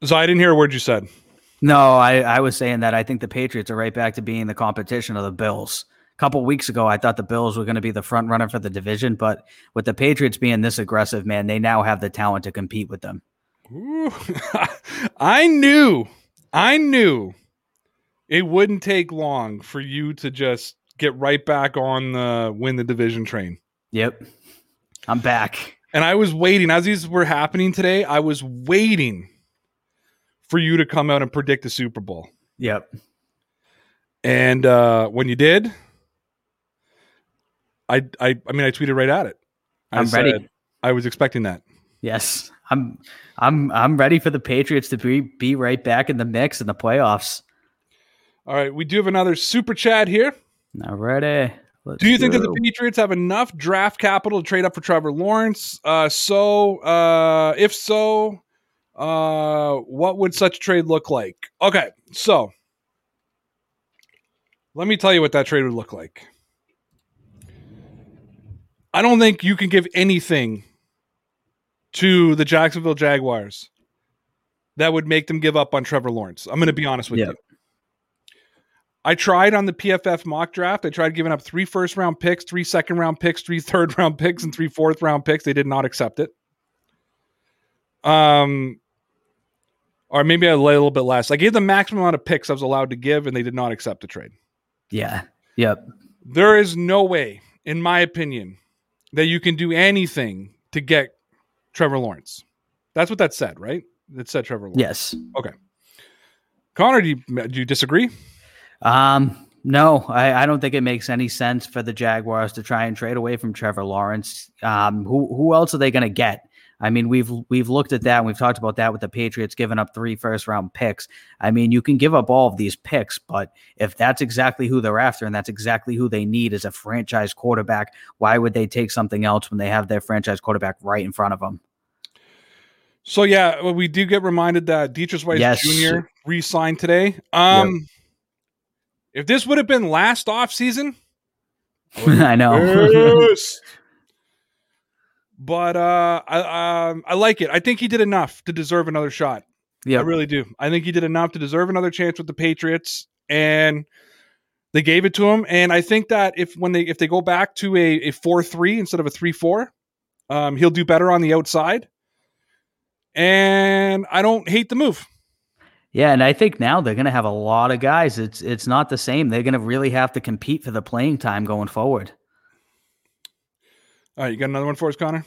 So I didn't hear a word you said. No, I, I was saying that I think the Patriots are right back to being the competition of the Bills. A couple weeks ago, I thought the Bills were going to be the front runner for the division, but with the Patriots being this aggressive, man, they now have the talent to compete with them. Ooh. I knew, I knew it wouldn't take long for you to just get right back on the win the division train. Yep. I'm back. And I was waiting as these were happening today. I was waiting for you to come out and predict the Super Bowl. Yep. And uh, when you did, I, I, I mean, I tweeted right at it. I I'm ready. I was expecting that. Yes. I'm I'm I'm ready for the Patriots to be be right back in the mix in the playoffs. All right, we do have another super chat here. Now ready. Let's Do you think that the. Patriots have enough draft capital to trade up for Trevor Lawrence? Uh, so, uh, if so, uh, what would such a trade look like? Okay, so let me tell you what that trade would look like. I don't think you can give anything to the Jacksonville Jaguars that would make them give up on Trevor Lawrence. I'm going to be honest with Yep. you. I tried on the PFF mock draft. I tried giving up three first round picks, three second round picks, three third round picks, and three fourth round picks. They did not accept it. Um, or maybe I lay a little bit less. I gave the maximum amount of picks I was allowed to give, and they did not accept the trade. Yeah. Yep. There is no way, in my opinion, that you can do anything to get Trevor Lawrence. That's what that said, right? It said Trevor Lawrence. Yes. Okay. Connor, do you, do you disagree? Um, no, I, I don't think it makes any sense for the Jaguars to try and trade away from Trevor Lawrence. Um, who who else are they going to get? I mean, we've we've looked at that and we've talked about that with the Patriots giving up three first round picks. I mean, you can give up all of these picks, but if that's exactly who they're after and that's exactly who they need as a franchise quarterback, why would they take something else when they have their franchise quarterback right in front of them? So yeah, well, we do get reminded that Deatrich Wise Yes. Jr. re-signed today. Um, if this would have been last off season, I know. But uh, I um, I like it. I think he did enough to deserve another shot. yeah, I really do. I think he did enough to deserve another chance with the Patriots, and they gave it to him. And I think that if when they if they go back to a a four three instead of a three four, um, he'll do better on the outside. And I don't hate the move. Yeah, and I think now they're going to have a lot of guys. It's it's not the same. They're going to really have to compete for the playing time going forward. All right, you got another one for us, Connor?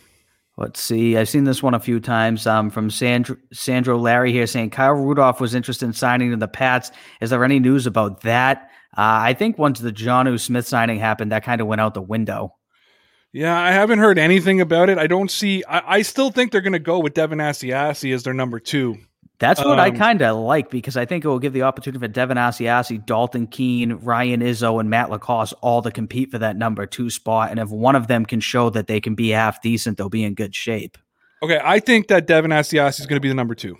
Let's see. I've seen this one a few times um, from Sandro, Sandro Larry here saying Kyle Rudolph was interested in signing to the Pats. Is there any news about that? Uh, I think once the Jonnu Smith signing happened, that kind of went out the window. Yeah, I haven't heard anything about it. I don't see. I, I still think they're going to go with Devin Asiasi as their number two. That's what I Um, kind of like because I think it will give the opportunity for Devin Asiasi, Dalton Keene, Ryan Izzo, and Matt LaCosse all to compete for that number two spot. And if one of them can show that they can be half decent, they'll be in good shape. Okay, I think that Devin Asiasi is going to be the number two.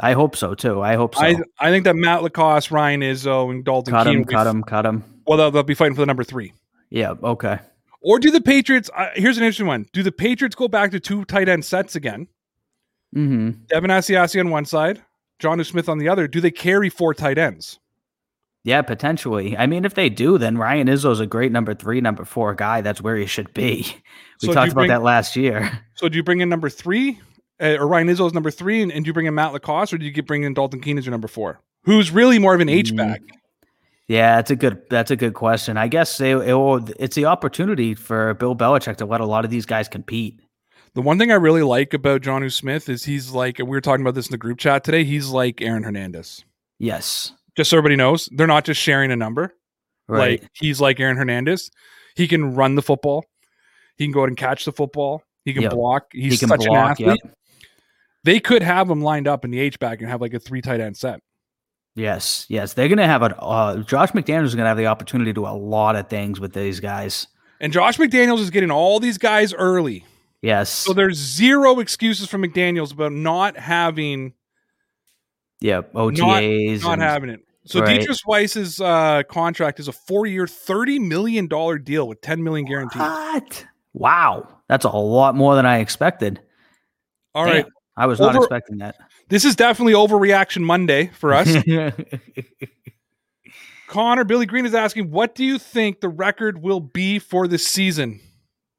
I hope so too. I hope so. I I think that Matt LaCosse, Ryan Izzo, and Dalton cut Keene him, cut him, cut him. Well, they'll, they'll be fighting for the number three. Yeah, okay. Or do the Patriots? Uh, here's an interesting one. Do the Patriots go back to two tight end sets again? Hmm Devin Asiasi on one side, John Smith on the other. Do they carry four tight ends? Yeah, potentially. I mean, if they do, then Ryan Izzo's a great number three, number four guy. That's where he should be. We So talked about bring- that last year. So do you bring in number three, uh, or Ryan Izzo as number three, and, and do you bring in Matt LaCosse, or do you get bring in Dalton Keene as your number four, who's really more of an H back? Yeah, that's a good. That's a good question. I guess they, it will, it's the opportunity for Bill Belichick to let a lot of these guys compete. The one thing I really like about Jonnu Smith is he's like we were talking about this in the group chat today. He's like Aaron Hernandez. Yes, Just so everybody knows, they're not just sharing a number. right. Like he's like Aaron Hernandez. He can run the football. He can go out and catch the football. He can Yep. block. He's he can such an athlete. Yep. They could have him lined up in the H back and have like a three tight end set. Yes, yes. They're going to have a. Uh, Josh McDaniels is going to have the opportunity to do a lot of things with these guys. And Josh McDaniels is getting all these guys early. Yes. So there's zero excuses for McDaniels about not having yep. OTAs. not and- having it. So Right. Deatrich Wise's uh, contract is a four-year, thirty million dollar deal with ten million guaranteed. What? Wow, that's a lot more than I expected. All right, Damn, I was not expecting that. this is definitely overreaction Monday for us. Connor Billy Green is asking, "What do you think the record will be for this season?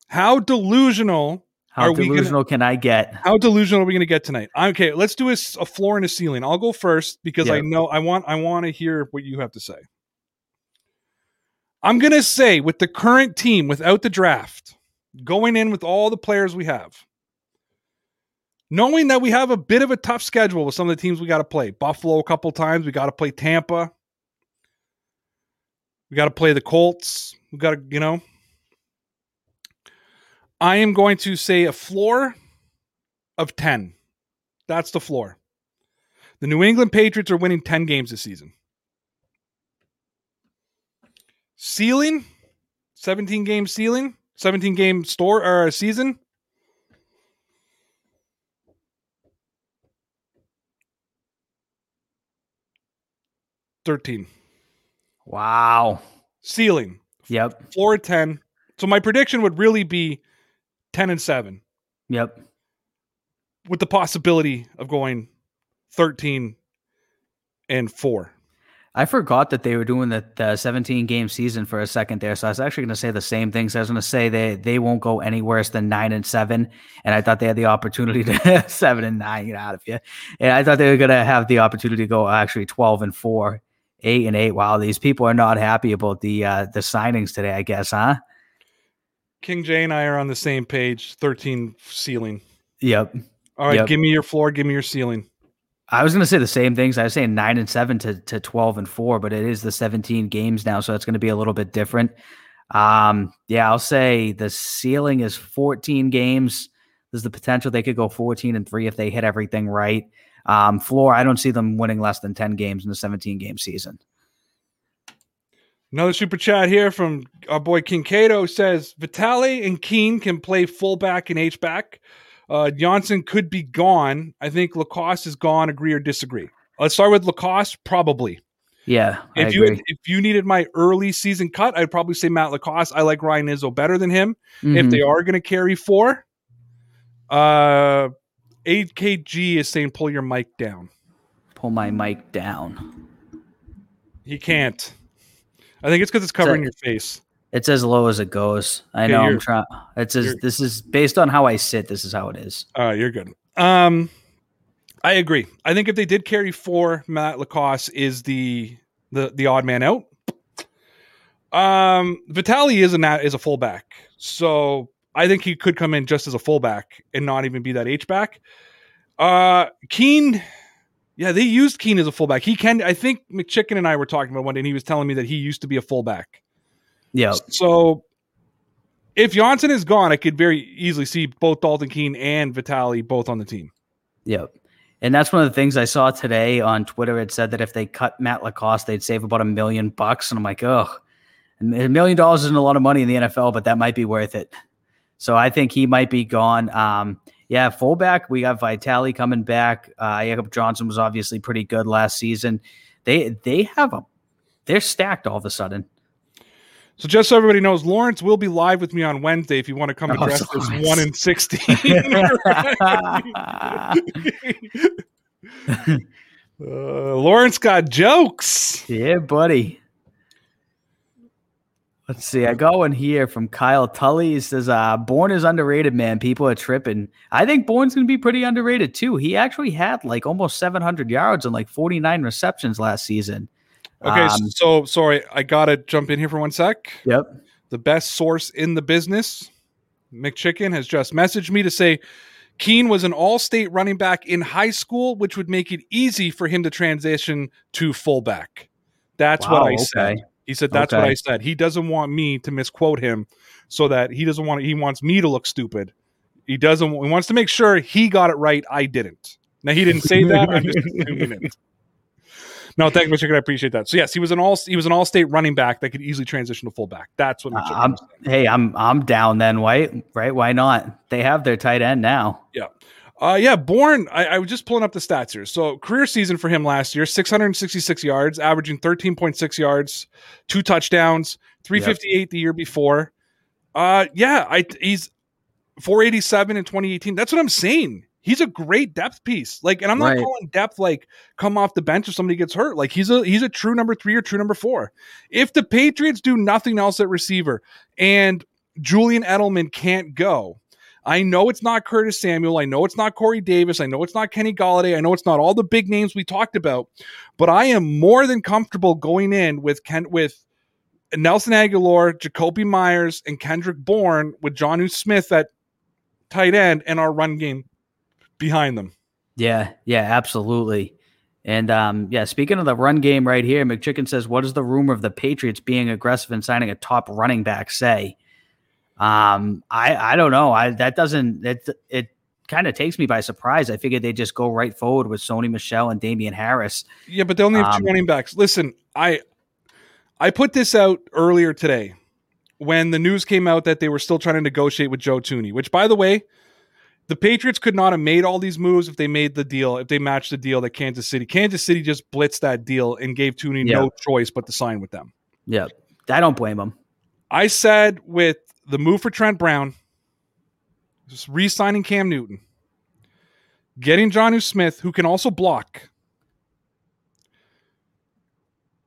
How delusional? How Are we gonna- delusional can I get? How delusional are we going to get tonight? Okay, let's do a floor and a ceiling. I'll go first because I know I want I want to hear what you have to say. I'm going to say with the current team without the draft, going in with all the players we have, knowing that we have a bit of a tough schedule with some of the teams we got to play. Buffalo a couple times, we got to play Tampa. We got to play the Colts. We got to, you know, I am going to say a floor of 10. That's the floor. The New England Patriots are winning 10 games this season. Ceiling, 17 game ceiling, 17 game store or season. Thirteen Wow. ceiling, Yep. floor ten. So my prediction would really be ten and seven. Yep. with the possibility of going 13 and 4. I forgot that they were doing the, the 17 game season for a second there. So I was actually going to say the same thing. So I was going to say they, they won't go any worse than nine and seven. And I thought they had the opportunity to seven and nine, get out of you. And I thought they were going to have the opportunity to go actually 12 and four, eight and eight. Wow. These people are not happy about the, uh, the signings today, I guess, huh? King Jay and I are on the same page, 13 ceiling. Yep. All right, Yep. give me your floor, give me your ceiling. I was going to say the same things. I was saying nine and seven to, to 12 and four, but it is the 17 games now. So it's going to be a little bit different. Um, yeah, I'll say the ceiling is 14 games. There's the potential they could go 14 and three if they hit everything right. Um, floor, I don't see them winning less than 10 games in the 17 game season. Another super chat here from our boy Kinkado says Vitale and Keene can play fullback and H back. Uh, Johnson could be gone. I think LaCosse is gone. Agree or disagree? Let's start with LaCosse. Probably. Yeah. If I you agree. if you needed my early season cut, I'd probably say Matt LaCosse. I like Ryan Izzo better than him. If Mhm. they are going to carry four, uh, 8KG is saying pull your mic down. pull my mic down. He can't. I think it's because it's covering So- your face. It's as low as it goes. I Okay, know I'm trying. It's as this is based on how I sit. This is how it is. Uh, you're good. Um, I agree. I think if they did carry four, Matt LaCosse is the the the odd man out. Um, Vitale is a is a fullback, so I think he could come in just as a fullback and not even be that H back. Uh, Keene, yeah, they used Keene as a fullback. He can. I think McChicken and I were talking about one day, and he was telling me that he used to be a fullback. Yeah. So if Johnson is gone, I could very easily see both Dalton Keene and Vitale both on the team. Yep. And that's one of the things I saw today on Twitter. It said that if they cut Matt LaCosse, they'd save about a million bucks. And I'm like, oh, a million dollars isn't a lot of money in the NFL, but that might be worth it. So I think he might be gone. Um, yeah, fullback, we got Vitale coming back. Uh, Jakob Johnson was obviously pretty good last season. They they have a they're stacked all of a sudden. So just so everybody knows, Lawrence will be live with me on Wednesday if you want to come Oh, address this one in sixteen. uh, Lawrence got jokes. Yeah, buddy. Let's see. I got one here from Kyle Tully. He says, uh, Bourne is underrated, man. People are tripping. I think Bourne's going to be pretty underrated, too. He actually had like almost 700 yards and like 49 receptions last season. Okay, Um, so sorry, I gotta jump in here for one sec. Yep. the best source in the business, McChicken, has just messaged me to say Keene was an all state running back in high school, which would make it easy for him to transition to fullback. That's what Wow, I said. Okay. He said, That's what I said. He doesn't want me to misquote him so that he doesn't want, he wants me to look stupid. He doesn't, he wants to make sure he got it right. I didn't. Now, he didn't say that. I'm just assuming it. No, thank you, McChicken. I appreciate that. So yes, he was an all he was an all state running back that could easily transition to fullback. That's what McChicken I'm, saying. hey, I'm I'm down then, right? Right? Why not? They have their tight end now. Yeah. Uh, yeah, Bourne, I, I was just pulling up the stats here. So, career season for him last year 666 yards, averaging 13.6 yards, two touchdowns, 358 the year before. Uh, yeah, I he's 487 in 2018. That's what I'm saying. He's a great depth piece. Like, and I'm not Right. calling depth like come off the bench if somebody gets hurt. Like, he's a he's a true number three or true number four. If the Patriots do nothing else at receiver and Julian Edelman can't go, I know it's not Curtis Samuel. I know it's not Corey Davis. I know it's not Kenny Golladay. I know it's not all the big names we talked about, but I am more than comfortable going in with Ken with Nelson Agholor, Jakobi Meyers, and Kendrick Bourne with John Smith at tight end and our run game behind them. Yeah, yeah, absolutely. And um, yeah, speaking of the run game right here, McChicken says, "What does the rumor of the Patriots being aggressive and signing a top running back say?" Um, I I don't know. I that doesn't it it kind of takes me by surprise. I figured they'd just go right forward with Sony Michel and Damien Harris. Yeah, but they only have Um, two running backs. Listen, I I put this out earlier today when the news came out that they were still trying to negotiate with Joe Thuney, which by the way, the Patriots could not have made all these moves if they made the deal, if they matched the deal that Kansas City. Kansas City just blitzed that deal and gave Thuney no choice but to sign with them. Yeah, I don't blame them. I said with the move for Trent Brown, just re-signing Cam Newton, getting Jonnu Smith, who can also block,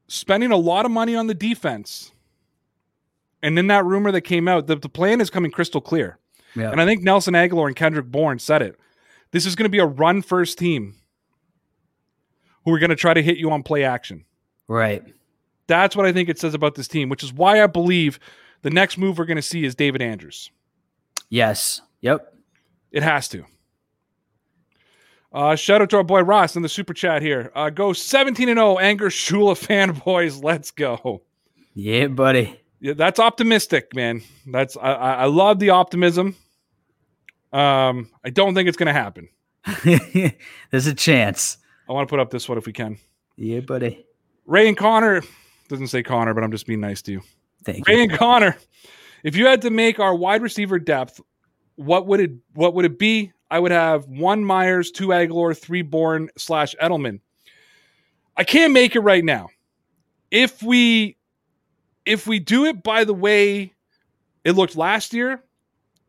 spending a lot of money on the defense, and then that rumor that came out, the, the plan is coming crystal clear. Yeah, And I think Nelson Agholor and Kendrick Bourne said it. This is going to be a run first team who are going to try to hit you on play action. right. That's what I think it says about this team, which is why I believe the next move we're going to see is David Andrews. Yes. Yep. It has to. Uh, shout out to our boy Ross in the super chat here. Uh, go 17 and 0, anger Shula fanboys. Let's go. Yeah, buddy. Yeah, that's optimistic, man. That's I, I I love the optimism. Um, I don't think it's going to happen. There's a chance. I want to put up this one if we can. Yeah, buddy. Ray and Connor doesn't say Connor, but I'm just being nice to you. Thank Ray you. and Connor, if you had to make our wide receiver depth, what would it what would it be? I would have one Meyers, two Agholor, three Bourne slash Edelman. I can't make it right now. If we if we do it by the way it looked last year,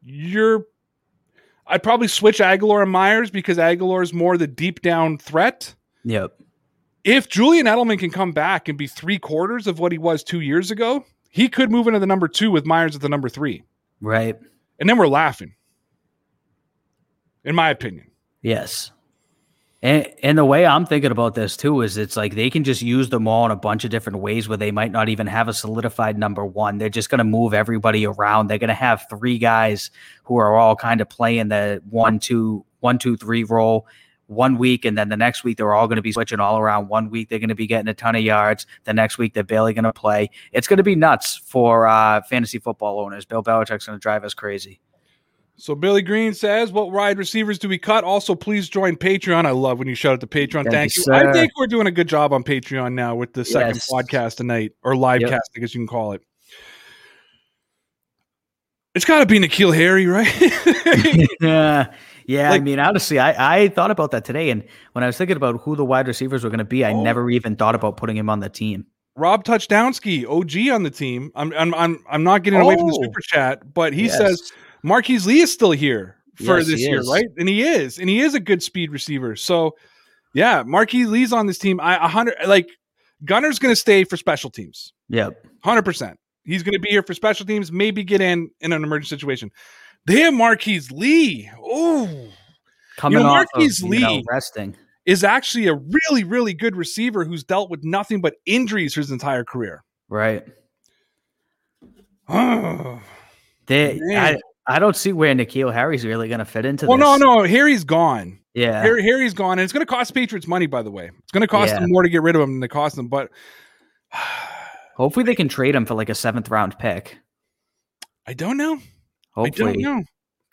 you're I'd probably switch Agholor and Meyers because Agholor is more the deep down threat. Yep. If Julian Edelman can come back and be three quarters of what he was two years ago, he could move into the number two with Meyers at the number three. Right. And then we're laughing. In my opinion. Yes. And, and the way I'm thinking about this too is it's like they can just use them all in a bunch of different ways where they might not even have a solidified number one. They're just going to move everybody around. They're going to have three guys who are all kind of playing the one, two, one, two, three role one week, and then the next week they're all going to be switching all around. One week they're going to be getting a ton of yards. The next week they're barely going to play. It's going to be nuts for uh, fantasy football owners. Bill Belichick's going to drive us crazy. So Billy Green says, "What wide receivers do we cut?" Also, please join Patreon. I love when you shout out to Patreon. Thank, Thank you. I think we're doing a good job on Patreon now with the second Yes. podcast tonight or live Yep. cast, I guess you can call it. It's got to be N'Keal Harry, right? yeah, yeah. I mean, honestly, I, I thought about that today, and when I was thinking about who the wide receivers were going to be, I Oh. never even thought about putting him on the team. Rob Touchdownski, OG on the team. I'm I'm I'm, I'm not getting away from the Oh. super chat, but he Yes. says Marquise Lee is still here for Yes, this he year, is. right? And he is, and he is a good speed receiver. So, yeah, Marquise Lee's on this team. I a hundred like Gunner's going to stay for special teams, Yep. hundred percent. He's going to be here for special teams. Maybe get in in an emergency situation. They have Marquise Lee. Oh, Coming know, off Marquise of, you know, Lee- resting. is actually a really really good receiver who's dealt with nothing but injuries his entire career. Right. well, They, I, I don't see where N'Keal Harry's really going to fit into this. no, no, Harry's gone. Yeah. Harry, Harry's gone, and it's going to cost Patriots money. By the way, it's going to cost Yeah. them more to get rid of him than it cost them. But Hopefully, they can trade him for like a seventh round pick. I don't know. Hopefully,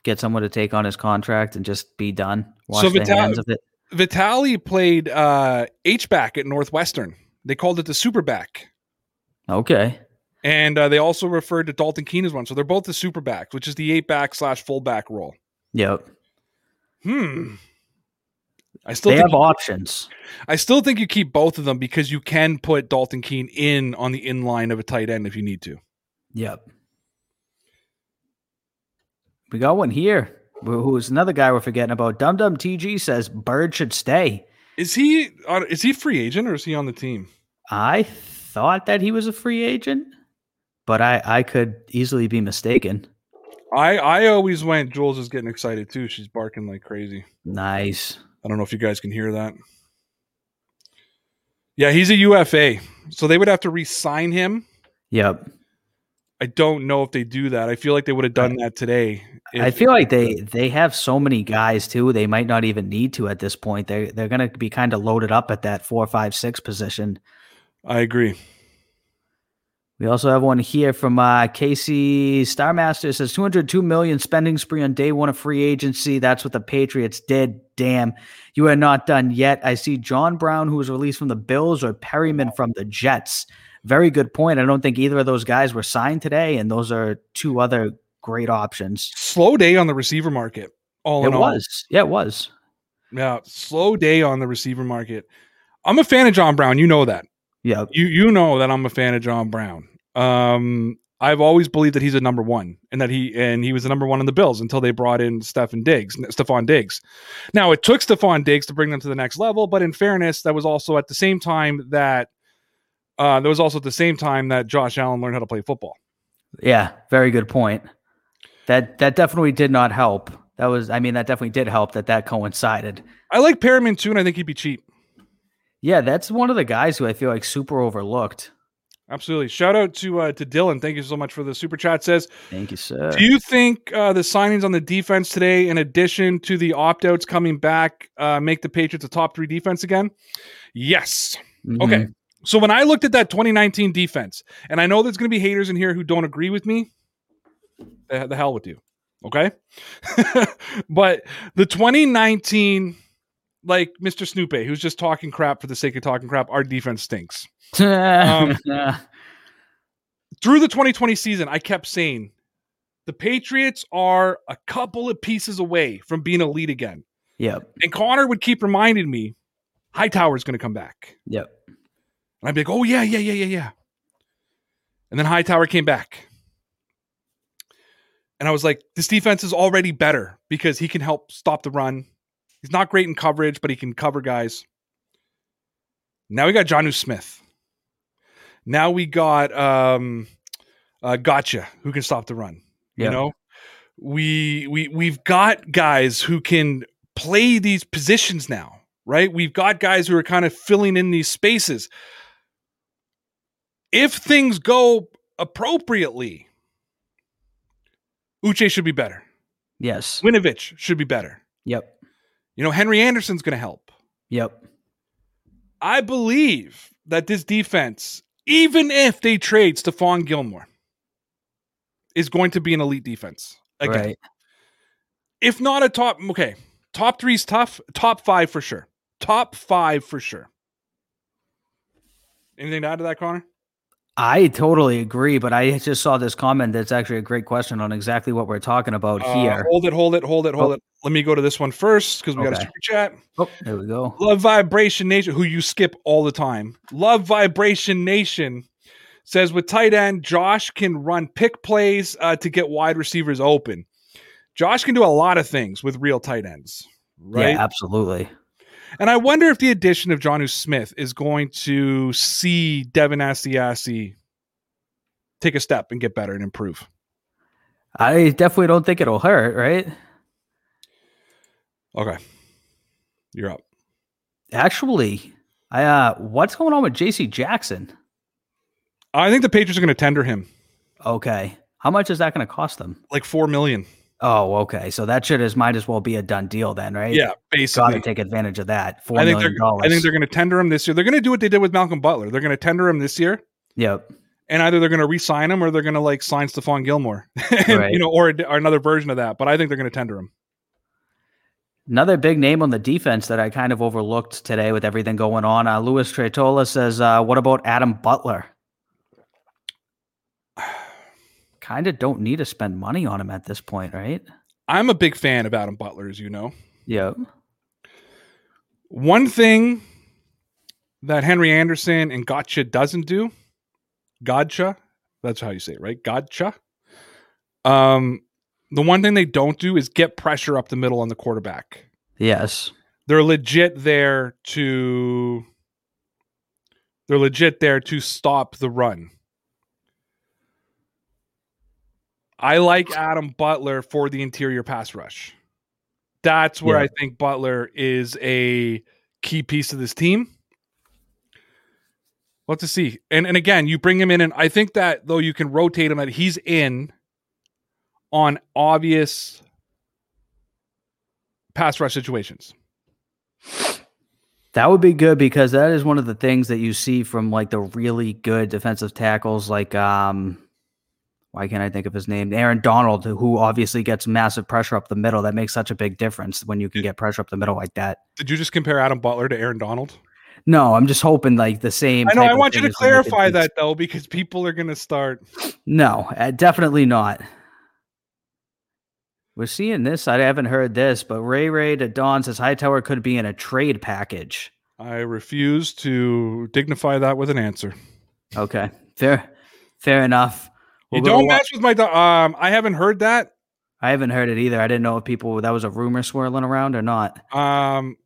get someone to take on his contract and just be done. Wash So their Vital- hands of it. Vitale played uh, H back at Northwestern. They called it the super back, Okay. and uh, they also referred to Dalton Keene as one. So they're both the super backs, which is the eight back slash fullback role. Yep. Hmm. I still They think have options. I still think you keep both of them because you can put Dalton Keene in on the in line of a tight end if you need to. Yep. We got one here. Who's another guy we're forgetting about? Dum Dum TG says Bird should stay. Is he on, is he free agent or is he on the team? I thought that he was a free agent, but I, I could easily be mistaken. I I always went. Jules is getting excited too. She's barking like crazy. Nice. I don't know if you guys can hear that. Yeah, he's a UFA, so they would have to re-sign him. Yep. I don't know if they do that. I feel like they would have done that today. I feel like they they have so many guys too. They might not even need to at this point. They they're going to be kind of loaded up at that four, five, six position. I agree. We also have one here from uh, Casey Starmaster. It says 202 million spending spree on day one of free agency. That's what the Patriots did. Damn, you are not done yet. I see John Brown, who was released from the Bills, or Perriman from the Jets. Very good point. I don't think either of those guys were signed today, and those are two other great options. Slow day on the receiver market. All It in all, was, yeah, it was. yeah, slow day on the receiver market. I'm a fan of John Brown. You know that. Yeah, You you know that I'm a fan of John Brown. Um, I've always believed that he's a number one, and that he and he was the number one in the Bills until they brought in Stefon Diggs, Stefon Diggs. Now it took Stefon Diggs to bring them to the next level, but in fairness, that was also at the same time that uh, that was also at the same time that Josh Allen learned how to play football. yeah, very good point. That that definitely did not help. That was, I mean, that definitely did help that that coincided. I like Perriman too, and I think he'd be cheap. Yeah, that's one of the guys who I feel like super overlooked. Absolutely. Shout out to uh, to Dylan. Thank you so much for the super chat. Says, Thank you, sir. do you think uh, the signings on the defense today, in addition to the opt outs coming back, uh, make the Patriots a top three defense again? Yes. Okay. Mhm. So when I looked at that 2019 defense, and I know there's going to be haters in here who don't agree with me, the, the hell with you. Okay. but the 2019, like Mr. Snoopy, who's just talking crap for the sake of talking crap, our defense stinks. Um, Through the 2020 season, I kept saying the Patriots are a couple of pieces away from being elite again. yep. And Connor would keep reminding me Hightower's going to come back. Yep. And I'd be like, oh, yeah, yeah, yeah, yeah, yeah. And then Hightower came back. And I was like, this defense is already better because he can help stop the run. He's not great in coverage, but he can cover guys. Now we got Jonnu Smith. Now we got um uh Gotcha who can stop the run. You Yep. know? We we we've got guys who can play these positions now, right? We've got guys who are kind of filling in these spaces. If things go appropriately, Uche should be better. Yes. Winovich should be better. Yep. You know, Henry Anderson's going to help. Yep. I believe that this defense, even if they trade Stephon Gilmore, is going to be an elite defense. Again, Right. if not a top, okay, top three is tough. Top five for sure. Top five for sure. Anything to add to that, Connor? I totally agree, but I just saw this comment that's actually a great question on exactly what we're talking about Uh, here. hold it, hold it, hold it, hold Oh. it. Let me go to this one first because we got a super chat. Oh, there we go. Love Vibration Nation, who you skip all the time. Love Vibration Nation says with tight end, Josh can run pick plays uh, to get wide receivers open. Josh can do a lot of things with real tight ends, right? Yeah, absolutely. And I wonder if the addition of Jonnu Smith is going to see Devin Asiasi take a step and get better and improve. I definitely don't think it'll hurt, right? Okay. You're up. Actually, I uh what's going on with JC Jackson? I think the Patriots are going to tender him Okay. How much is that going to cost them? like four million. Oh, okay. So that should as might as well be a done deal then, right? Yeah, Got basically. to take advantage of that. Four I think million they're. dollars. I think they're going to tender him this year. They're going to do what they did with Malcolm Butler. They're going to tender him this year, Yep. and either they're going to re-sign him or they're going to like sign Stephon Gilmore, And, Right. you know, or, or another version of that. But I think they're going to tender him. Another big name on the defense that I kind of overlooked today with everything going on. Uh, Louis Tretola says, uh, "What about Adam Butler?" Kind of don't need to spend money on him at this point, right? I'm a big fan of Adam Butler, as you know. Yep. One thing that Henry Anderson and Gotcha doesn't do, Gotcha, that's how you say it, right? Gotcha. Um, the one thing they don't do is get pressure up the middle on the quarterback. Yes. They're legit there to. They're legit there to stop the run. I like Adam Butler for the interior pass rush. That's where Yeah. I think Butler is a key piece of this team. What to see. And and again, you bring him in and I think that though you can rotate him that he's in on obvious pass rush situations. That would be good because that is one of the things that you see from like the really good defensive tackles, like um, why can't I think of his name? Aaron Donald, who obviously gets massive pressure up the middle. That makes such a big difference when you can get pressure up the middle like that. Did you just compare Adam Butler to Aaron Donald? No, I'm just hoping like the same. I know. I want you to things will make a clarify that though, because people are going to start. No, uh, definitely not. We're seeing this. I haven't heard this, but Ray Ray to Don says Hightower could be in a trade package. I refuse to dignify that with an answer. Okay, fair, fair enough. You We'll go don't mess with my. do- Um, I haven't heard that. I haven't heard it either. I didn't know if people that was a rumor swirling around or not. Um,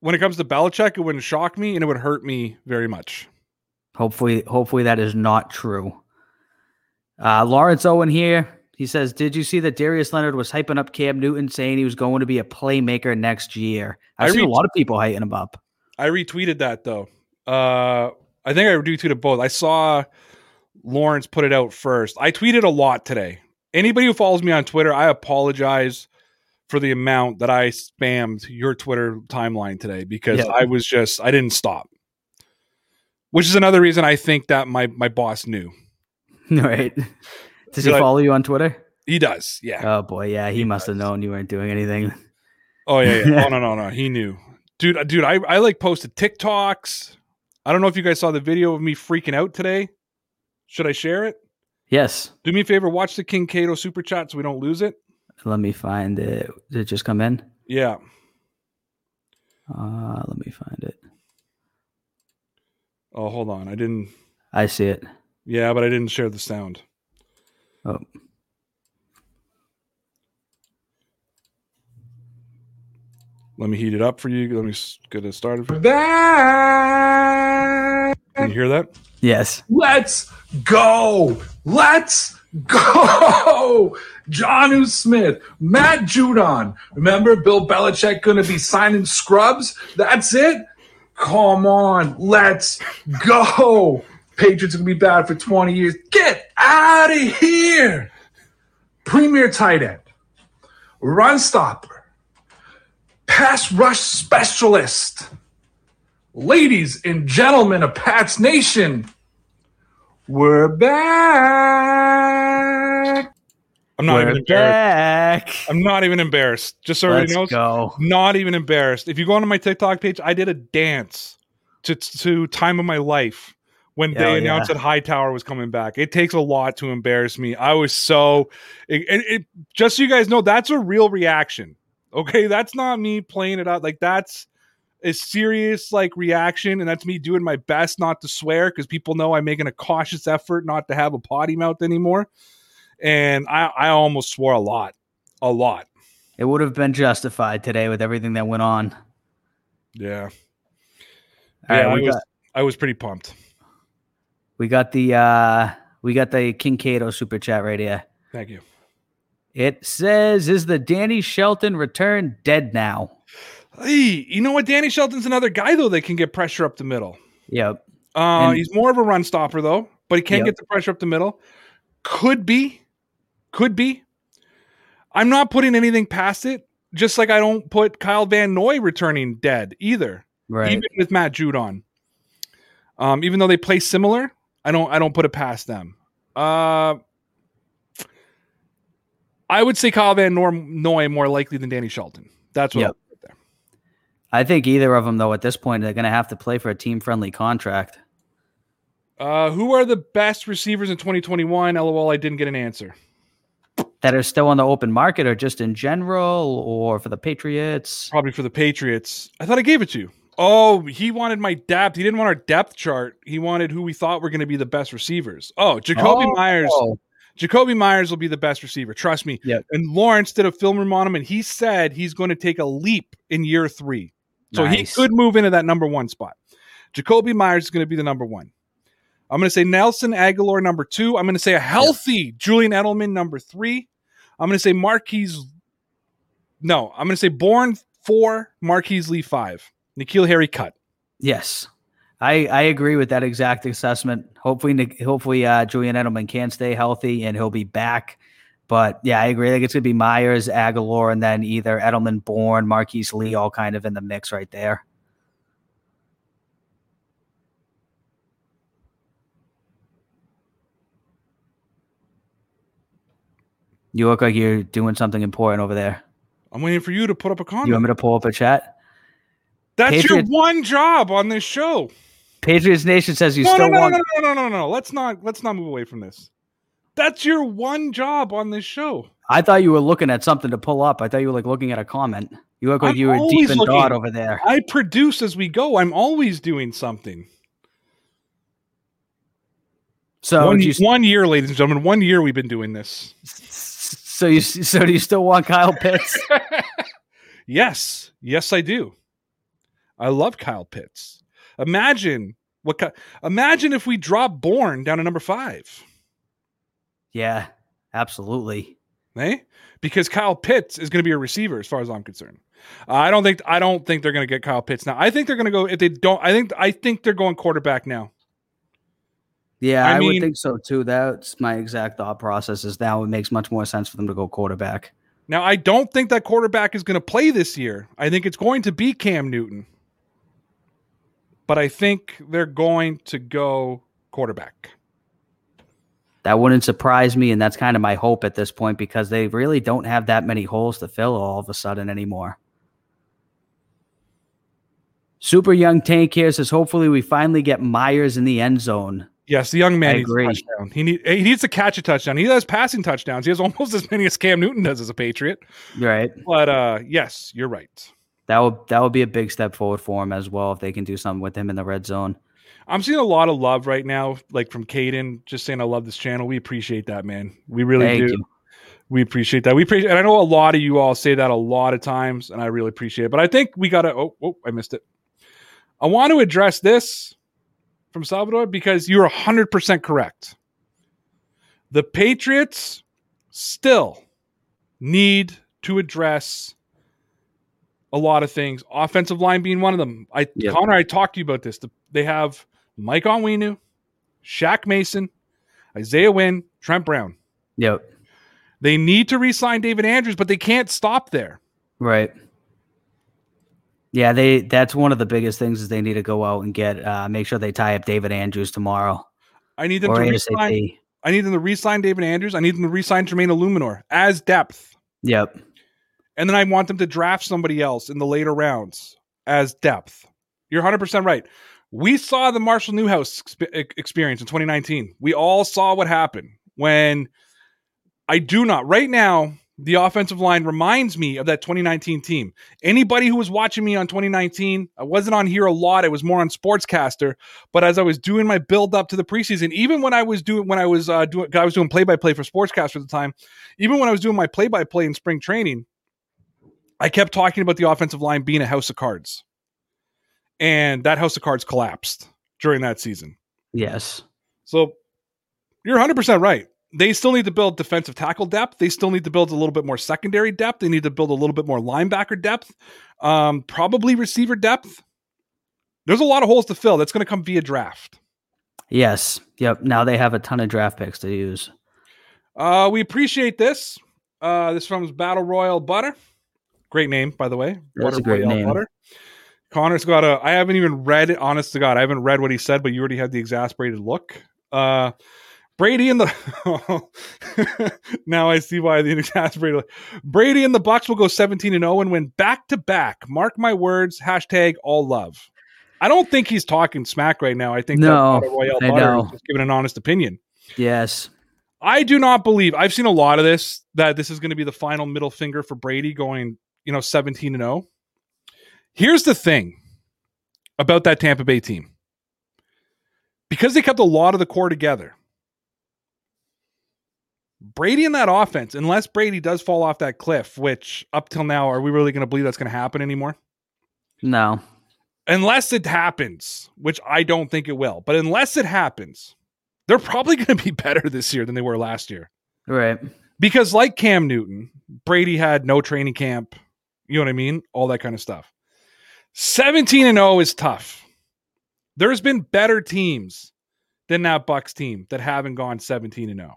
when it comes to Belichick, it wouldn't shock me, and it would hurt me very much. Hopefully, hopefully that is not true. Uh, Lawrence Owen here. He says, "Did you see that Darius Leonard was hyping up Cam Newton, saying he was going to be a playmaker next year?" I've I seen a lot of people hyping him up. I retweeted that though. Uh, I think I retweeted both. I saw Lawrence put it out first. I tweeted a lot today. Anybody who follows me on Twitter, I apologize for the amount that I spammed your Twitter timeline today because Yeah. I was just I didn't stop. Which is another reason I think that my my boss knew. right? Does he Like- follow you on Twitter? He does. Yeah. Oh boy, yeah, he, must have known you weren't doing anything. Oh yeah. yeah. oh no no no. He knew, dude. Dude, I I like posted TikToks. I don't know if you guys saw the video of me freaking out today. Should I share it? Yes. Do me a favor, watch the King Cato super chat so we don't lose it. Let me find it. Did it just come in? Yeah. Uh, let me find it. Oh, hold on. I didn't. I see it. Yeah, but I didn't share the sound. Oh, Let me heat it up for you. Let me get it started. For Back. Can you hear that? yes. Let's go. Let's go. Jonnu Smith, Matt Judon. Remember Bill Belichick going to be signing scrubs? That's it? Come on. Let's go. Patriots going to be bad for 20 years. Get out of here. Premier tight end, run stopper, pass rush specialist. Ladies and gentlemen of Pats Nation, we're back. I'm not even We're embarrassed. back. I'm not even embarrassed. Just so everybody Let's knows, go. not even embarrassed. If you go onto my TikTok page, I did a dance to to "Time of My Life" when Hell they announced yeah. that Hightower was coming back. It takes a lot to embarrass me. I was so, it, it, it- just so you guys know, that's a real reaction. Okay, that's not me playing it out. Like that's a serious like reaction, and that's me doing my best not to swear because people know I'm making a cautious effort not to have a potty mouth anymore. And I, I almost swore a lot, a lot. It would have been justified today with everything that went on. Yeah. All yeah, right, I was, got I was pretty pumped. we got the uh we got the King Cato super chat right here. Thank you. It says, "Is the Danny Shelton return dead now?" Hey, you know what? Danny Shelton's another guy though that can get pressure up the middle. Yep. Uh, And- he's more of a run stopper though, but he can Yep. get the pressure up the middle. Could be, could be. I'm not putting anything past it. Just like I don't put Kyle Van Noy returning dead either, Right. even with Matt Judon. Um, even though they play similar, I don't I don't put it past them. Uh, I would say Kyle Van Nor- Noy more likely than Danny Shelton. That's what Yep. I'll put there. I think either of them, though, at this point, they're going to have to play for a team-friendly contract. Uh, who are the best receivers in 2021? LOL, I didn't get an answer. That are still on the open market, or just in general, or for the Patriots. Probably for the Patriots. I thought I gave it to you. Oh, he wanted my depth. He didn't want our depth chart. He wanted who we thought were going to be the best receivers. Oh, Jakobi Oh. Meyers. Jakobi Meyers will be the best receiver. Trust me. Yep. And Lawrence did a film room on him, and he said he's going to take a leap in year three. So he could move into that number one spot. Jakobi Meyers is going to be the number one. I'm going to say Nelson Agholor number two. I'm going to say a healthy Julian Edelman number three. I'm going to say Marquise. No, I'm going to say Bourne four, Marquise Lee five, N'Keal Harry cut. Yes, I I agree with that exact assessment. Hopefully, hopefully, uh, Julian Edelman can stay healthy and he'll be back. But yeah, I agree. I think it's gonna be Meyers, Agholor, and then either Edelman, Bourne, Marquise Lee, all kind of in the mix right there. You look like you're doing something important over there. I'm waiting for you to put up a comment. You want me to pull up a chat? That's Patriots- your one job on this show. Patriots Nation says you no, still no, no, want. no, no, no, no, no. Let's not let's not move away from this. That's your one job on this show. I thought you were looking at something to pull up. I thought you were like looking at a comment. You look like I'm you were deep in looking. thought over there. I produce as we go. I'm always doing something. So one, you, one year, ladies and gentlemen, one year we've been doing this. so you so do you still want Kyle Pitts? Yes, yes, I do. I love Kyle Pitts. Imagine what? Imagine if we drop Bourne down to number five, yeah, absolutely. eh? Because Kyle Pitts is going to be a receiver, as far as I'm concerned. I don't think I don't think they're going to get Kyle Pitts now. I think they're going to go if they don't. I think I think they're going quarterback now. Yeah, I I, mean- would think so too. That's my exact thought process. Is now it makes much more sense for them to go quarterback. Now I don't think that quarterback is going to play this year. I think it's going to be Cam Newton. But I think they're going to go quarterback. That wouldn't surprise me, and that's kind of my hope at this point because they really don't have that many holes to fill all of a sudden anymore. Super Young Tank here says, hopefully we finally get Meyers in the end zone. Yes, the young man I needs a agree. touchdown. He need he needs to catch a touchdown. He has passing touchdowns. He has almost as many as Cam Newton does as a Patriot. Right. But uh yes, you're right. That would that would be a big step forward for him as well if they can do something with him in the red zone. I'm seeing a lot of love right now, like from Caden, just saying I love this channel. We appreciate that, man. We really Thank do. you. We appreciate that. We appreciate, and I know a lot of you all say that a lot of times, and I really appreciate it. But I think we got to. Oh, oh, I missed it. I want to address this from Salvador because you're 100% correct. The Patriots still need to address a lot of things. Offensive line being one of them. I Yep. Connor, I talked to you about this. The, they have Mike Onwenu, Shaq Mason, Isaiah Wynn, Trent Brown. Yep. They need to re-sign David Andrews, but they can't stop there. Right. Yeah, they that's one of the biggest things is they need to go out and get uh make sure they tie up David Andrews tomorrow. I need them to re-sign. ASAP. I need them to re-sign David Andrews. I need them to re-sign Jermaine Eluemunor as depth, Yep. and then I want them to draft somebody else in the later rounds as depth. You're 100 percent right. We saw the Marshall Newhouse exp- experience in 2019. We all saw what happened when I do not right now. The offensive line reminds me of that 2019 team. Anybody who was watching me on 2019, I wasn't on here a lot. I was more on Sportscaster. But as I was doing my build up to the preseason, even when I was doing when I was uh, doing I was doing play by play for Sportscaster at the time, even when I was doing my play by play in spring training, I kept talking about the offensive line being a house of cards, and that house of cards collapsed during that season. Yes. So you're 100% right. They still need to build defensive tackle depth. They still need to build a little bit more secondary depth. They need to build a little bit more linebacker depth, um, probably receiver depth. There's a lot of holes to fill. That's going to come via draft. Yes. Yep. Now they have a ton of draft picks to use. Uh, we appreciate this. Uh, this from Battle Royal Butter. Great name, by the way. That's a great Royale name. Butter. Connor's got a. I haven't even read it. Honest to God, I haven't read what he said, but you already had the exasperated look. Uh, Brady and the. now I see why the exasperated. look. Brady and the Bucks will go seventeen and zero and win back to back. Mark my words. Hashtag all love. I don't think he's talking smack right now. I think No, Royale Butter is just giving an honest opinion. Yes. I do not believe I've seen a lot of this that this is going to be the final middle finger for Brady going, you know, 17 and 0. Here's the thing about that Tampa Bay team. Because they kept a lot of the core together. Brady in that offense, unless Brady does fall off that cliff, which up till now, are we really going to believe that's going to happen anymore? No. Unless it happens, which I don't think it will, but unless it happens, they're probably going to be better this year than they were last year Right. because like Cam Newton, Brady had no training camp. You know what I mean? All that kind of stuff. 17 and 0 is tough. There's been better teams than that Bucks team that haven't gone 17 and 0.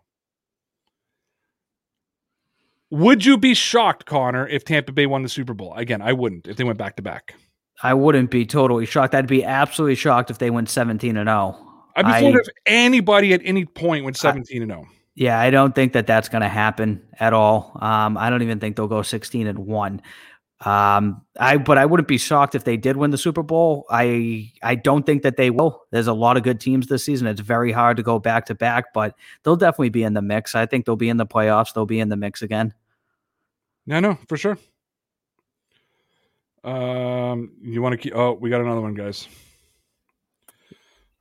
Would you be shocked, Connor, if Tampa Bay won the Super Bowl? Again, I wouldn't if they went back to back. I wouldn't be totally shocked. I'd be absolutely shocked if they went 17 and oh. 0. I'd be floored if anybody at any point went 17 and oh. 0. Yeah, I don't think that that's going to happen at all. Um, I don't even think they'll go 16 and 1. Um, I but I wouldn't be shocked if they did win the Super Bowl. I I don't think that they will. There's a lot of good teams this season. It's very hard to go back to back, but they'll definitely be in the mix. I think they'll be in the playoffs. They'll be in the mix again. No, no, for sure. Um, you want to keep? Oh, we got another one, guys.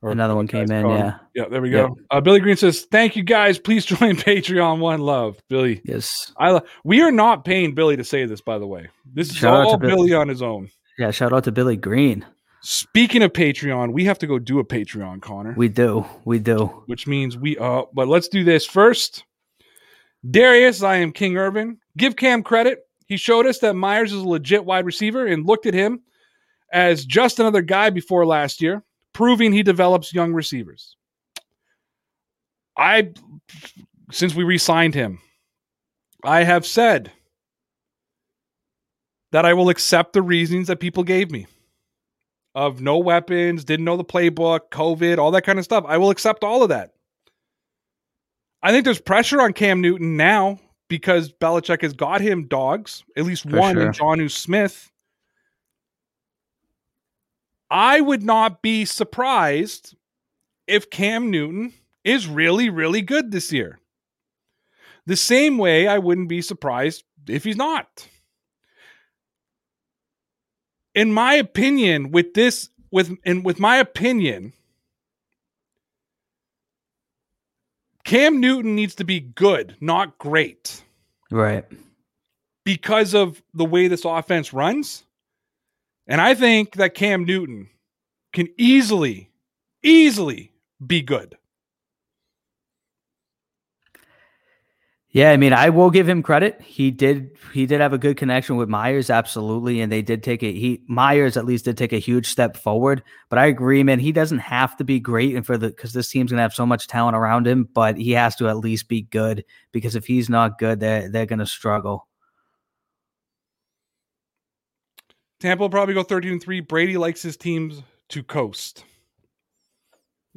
Or- Another one came in, yeah. yeah. There we go. Uh, Billy Green says, "Thank you, guys. Please join Patreon. One love, Billy. Yes. I lo- we are not paying Billy to say this, by the way. This is Shout all to Bill- Billy on his own. Yeah, shout out to Billy Green. Speaking of Patreon, we have to go do a Patreon, Connor. We do. We do. which means we uh but let's do this first. Darius, I am King Irvin. Give Cam credit. He showed us that Meyers is a legit wide receiver and looked at him as just another guy before last year, proving he develops young receivers. I since we re-signed him, I have said that I will accept the reasons that people gave me of no weapons, didn't know the playbook, COVID, all that kind of stuff. I will accept all of that. I think there's pressure on Cam Newton now because Belichick has got him dogs, at least For one sure. in Jonnu Smith. I would not be surprised if Cam Newton is really, really good this year. The same way I wouldn't be surprised if he's not. In my opinion, with this, with and with my opinion, Cam Newton needs to be good, not great, Right. because of the way this offense runs. And I think that Cam Newton can easily, easily be good. Yeah, I mean, I will give him credit. He did he did have a good connection with Meyers, absolutely, and they did take a he Meyers at least did take a huge step forward. But I agree, man, he doesn't have to be great and for the because this team's gonna have so much talent around him, but he has to at least be good because if he's not good, they're they're gonna struggle. Tampa will probably go 13 and 3. Brady likes his teams to coast.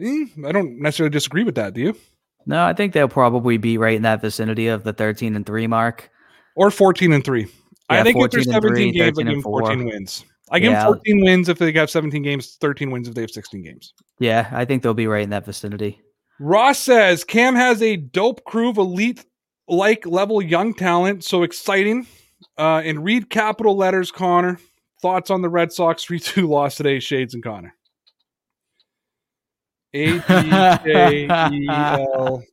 Eh, I don't necessarily disagree with that, do you? No, I think they'll probably be right in that vicinity of the thirteen and three mark. Or 14 and 3. I think if 14 there's 17 three, games, I give them 14 wins. I give Yeah. them 14 wins if they have 17 games, 13 wins if they have 16 games. Yeah, I think they'll be right in that vicinity. Ross says Cam has a dope crew of elite like level young talent. So exciting. Uh, and read capital letters, Connor. Thoughts on the Red Sox 3 2 loss today, Shades and Connor. A P K E L.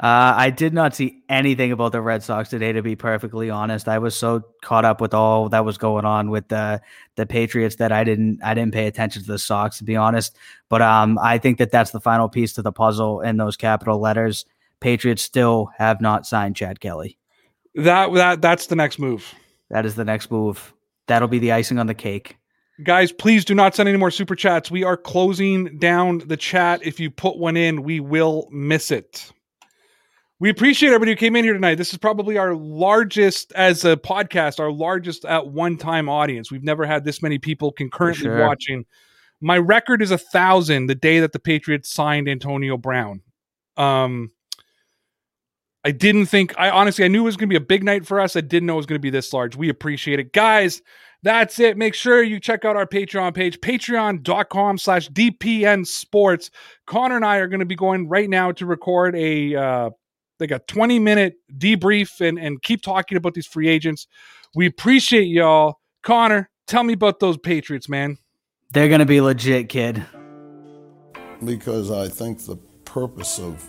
Uh, I did not see anything about the Red Sox today, to be perfectly honest. I was so caught up with all that was going on with the the Patriots that I didn't I didn't pay attention to the Sox, to be honest. But um, I think that that's the final piece to the puzzle in those capital letters. Patriots still have not signed Chad Kelly. That that that's the next move. That is the next move. That'll be the icing on the cake. Guys, please do not send any more super chats. We are closing down the chat. If you put one in, we will miss it. We appreciate everybody who came in here tonight. This is probably our largest, as a podcast, our largest at one time audience. We've never had this many people concurrently sure. watching. My record is a thousand the day that the Patriots signed Antonio Brown. Um, I didn't think, I honestly, I knew it was going to be a big night for us. I didn't know it was going to be this large. We appreciate it. Guys, that's it. Make sure you check out our Patreon page, patreon.com slash DPN Sports. Connor and I are going to be going right now to record a uh, like a 20 minute debrief and, and keep talking about these free agents. We appreciate y'all. Connor, tell me about those Patriots, man. They're gonna be legit, kid. because I think the purpose of